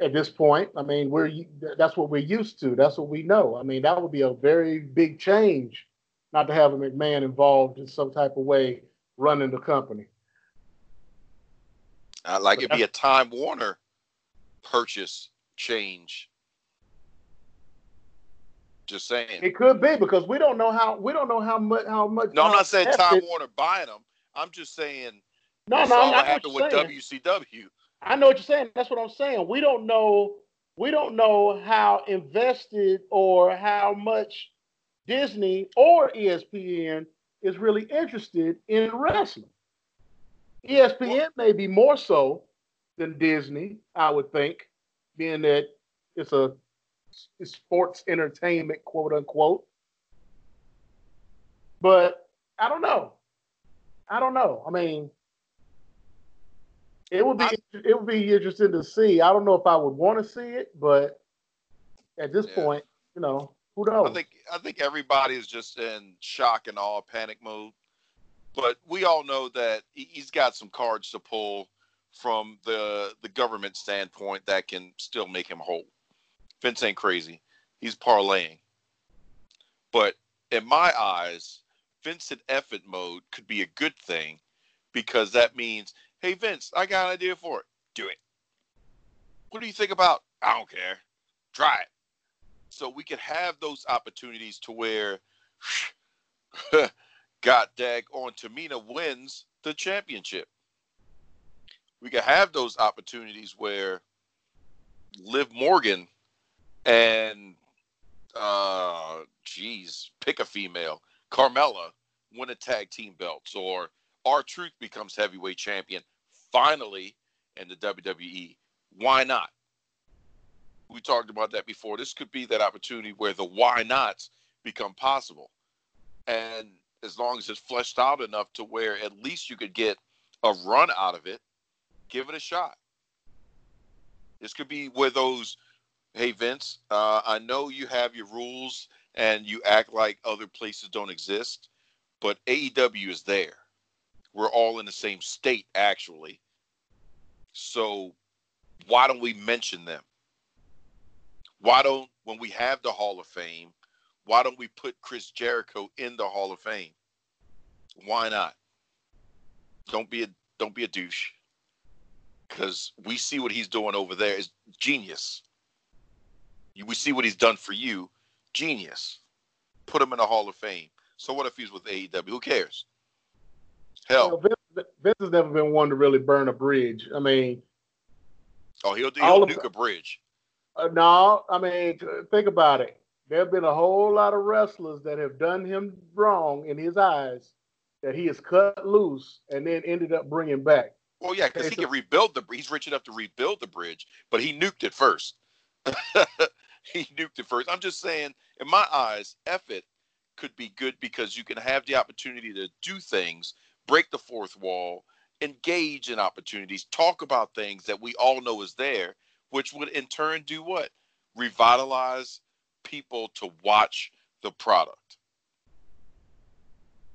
at this point. I mean, we're that's what we're used to. That's what we know. I mean, that would be a very big change not to have a McMahon involved in some type of way running the company. Uh, like it'd be a Time Warner purchase change. Just saying. It could be because we don't know how we don't know how much how much. No, I'm not saying Time Warner buying them. I'm just saying No, no, I'm what happened with saying. WCW. I know what you're saying. That's what I'm saying. We don't know. We don't know how invested or how much Disney or ESPN is really interested in wrestling. ESPN may be more so than Disney, I would think, being that it's a sports entertainment, quote unquote. But I don't know. I don't know. I mean, it would be it would be interesting to see. I don't know if I would want to see it, but at this Yeah. point, you know, who knows? I think I think everybody is just in shock and awe, panic mode. But we all know that he- he's got some cards to pull from the the government standpoint that can still make him whole. Vince ain't crazy; he's parlaying. But in my eyes, Vince in effort mode could be a good thing because that means, hey Vince, I got an idea for it. Do it. What do you think about? I don't care. Try it so we could have those opportunities to where God dag on Tamina wins the championship. We could have those opportunities where Liv Morgan and uh geez, pick a female, Carmella win a tag team belts, or R-Truth becomes heavyweight champion finally in the WWE. Why not? we talked about that before. This could be that opportunity where the why nots become possible. And as long as it's fleshed out enough to where at least you could get a run out of it, give it a shot. This could be where those, hey, Vince, uh, I know you have your rules and you act like other places don't exist, but AEW is there. We're all in the same state, actually. So why don't we mention them? why don't when we have the Hall of Fame, why don't we put Chris Jericho in the Hall of Fame? Why not? Don't be a don't be a douche. Cause we see what he's doing over there is genius. You- We see what he's done for you, genius. Put him in the Hall of Fame. So what if he's with AEW? Who cares? You know, Hell, Vince, Vince has never been one to really burn a bridge. I mean, oh he'll all he'll of- nuke a bridge. Uh, no, I mean, think about it. There have been a whole lot of wrestlers that have done him wrong in his eyes that he has cut loose and then ended up bringing back. Well, yeah, because Okay, he so- can rebuild the. He's rich enough to rebuild the bridge, but he nuked it first. he nuked it first. I'm just saying, in my eyes, effort could be good because you can have the opportunity to do things, break the fourth wall, engage in opportunities, talk about things that we all know is there, which would in turn do what? Revitalize people to watch the product.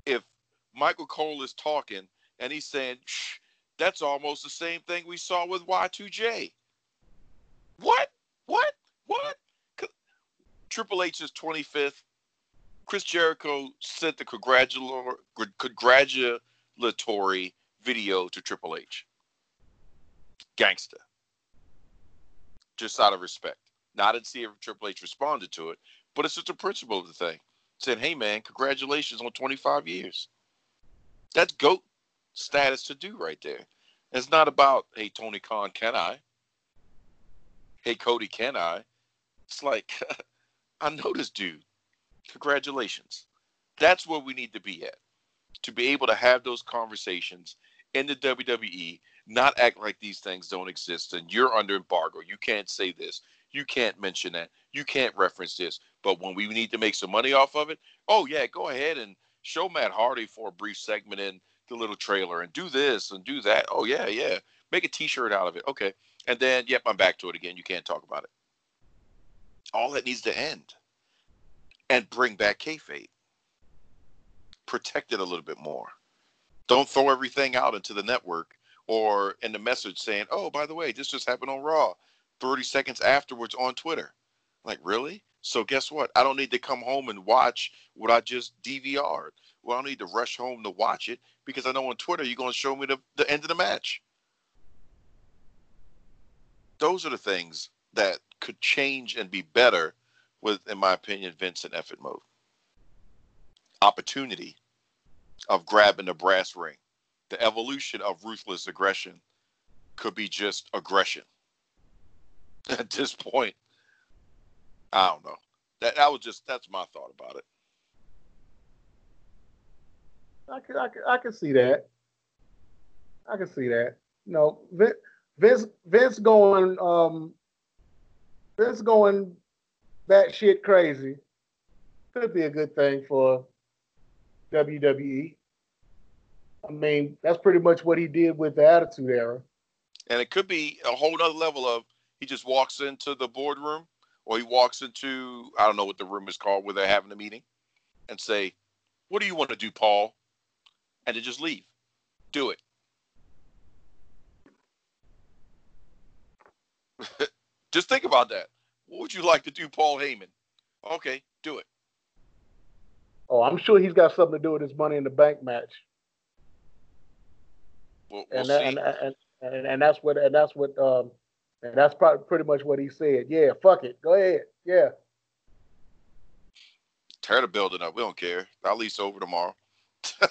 If Michael Cole is talking and he's saying, that's almost the same thing we saw with Y2J. What? What? What? Triple H's 25th. Chris Jericho sent the congratulatory, video to Triple H. Gangster. Just out of respect. Now, I didn't see if Triple H responded to it, but it's just the principle of the thing. Saying, hey, man, congratulations on 25 years. That's GOAT status to do right there. It's not about, hey, Tony Khan, can I? Hey, Cody, can I? It's like, I know this dude. Congratulations. That's where we need to be at. To be able to have those conversations in the WWE, not act like these things don't exist and you're under embargo. You can't say this. You can't mention that. You can't reference this. But when we need to make some money off of it, oh, yeah, go ahead and show Matt Hardy for a brief segment in the little trailer and do this and do that. Oh, yeah, yeah. Make a t shirt out of it. Okay. And then, yep, I'm back to it again. You can't talk about it. All that needs to end and bring back kayfabe. Protect it a little bit more. Don't throw everything out into the network or in the message saying, oh, by the way, this just happened on Raw 30 seconds afterwards on Twitter. Like, really? So guess what? I don't need to come home and watch what I just DVR'd. Well, I don't need to rush home to watch it because I know on Twitter you're going to show me the, the end of the match. those are the things that could change and be better with, in my opinion, Vincent effort mode. Opportunity of grabbing the brass ring. The evolution of ruthless aggression could be just aggression. At this point, I don't know. That that was just that's my thought about it. I can I can I can see that. I can see that. You know, Vince Vince going um Vince going that shit crazy could be a good thing for WWE. I mean, that's pretty much what he did with the Attitude Era. And it could be a whole other level of he just walks into the boardroom or he walks into I don't know what the room is called where they're having a meeting and say, "What do you want to do, Paul?" and to just leave. Do it. just think about that. What would you like to do, Paul Heyman? Okay, do it. Oh, I'm sure he's got something to do with his Money in the Bank match. We'll, we'll and, that, and, and, and, and that's what and that's what um and that's probably pretty much what he said. Yeah, fuck it, go ahead. Yeah. Tear the building up. We don't care. I'll lease over tomorrow.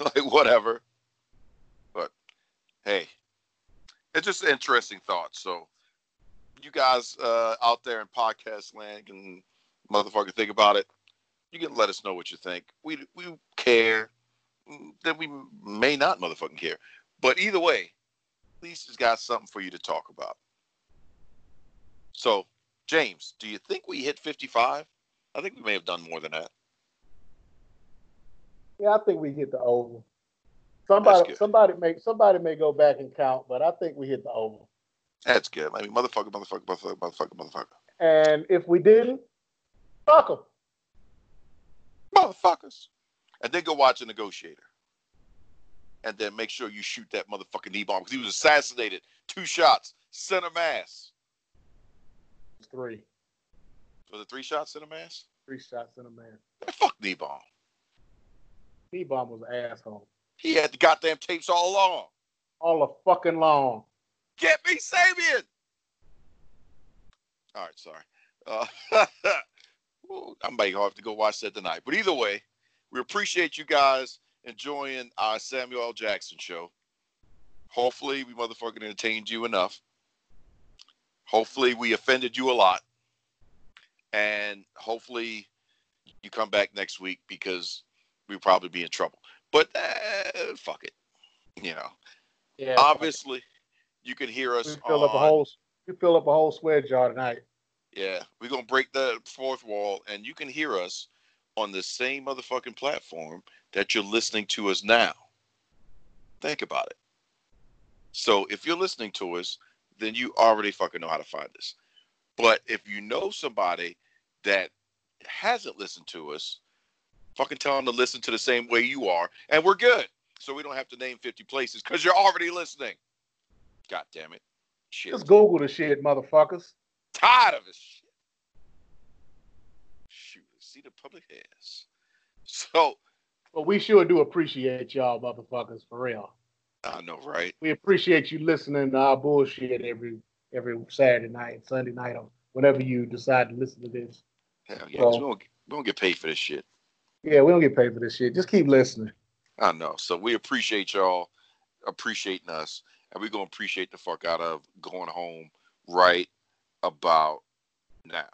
like whatever. But hey, it's just interesting thoughts. So you guys uh, out there in podcast land can motherfucker think about it. You can let us know what you think. We we care. Then we may not motherfucking care. But either way, at least it's got something for you to talk about. So, James, do you think we hit 55? I think we may have done more than that. Yeah, I think we hit the over. Somebody, somebody may, somebody may go back and count, but I think we hit the over. That's good. I mean, motherfucker, motherfucker, motherfucker, motherfucker, motherfucker. And if we didn't, fuck them. Motherfuckers. And then go watch a negotiator. And then make sure you shoot that motherfucking Niebaum because he was assassinated. Two shots, center mass. Three. Was it three shots center mass? Three shots center mass. Fuck Niebaum. Knee bomb was an asshole. He had the goddamn tapes all along. All the fucking long. Get me Sabian. All right, sorry. Uh, I might have to go watch that tonight. But either way, we appreciate you guys enjoying our Samuel L. Jackson show. Hopefully, we motherfucking entertained you enough. Hopefully, we offended you a lot. And hopefully, you come back next week because we'll probably be in trouble. But uh, fuck it. You know. Yeah. Obviously, you can hear us. We fill on, up a whole. We fill up a whole sweat jar tonight. Yeah, we're gonna break the fourth wall, and you can hear us on the same motherfucking platform that you're listening to us now. Think about it. So if you're listening to us, then you already fucking know how to find us. But if you know somebody that hasn't listened to us, fucking tell them to listen to the same way you are, and we're good. So we don't have to name 50 places because you're already listening. God damn it. Shit. Just Google the shit, motherfuckers. Tired of this shit. Shoot, see the public has. So. Well, we sure do appreciate y'all, motherfuckers, for real. I know, right? We appreciate you listening to our bullshit every every Saturday night, Sunday night, or whenever you decide to listen to this. Hell yeah, so, we, don't, we don't get paid for this shit. Yeah, we don't get paid for this shit. Just keep listening. I know. So we appreciate y'all appreciating us and we're gonna appreciate the fuck out of going home right about now.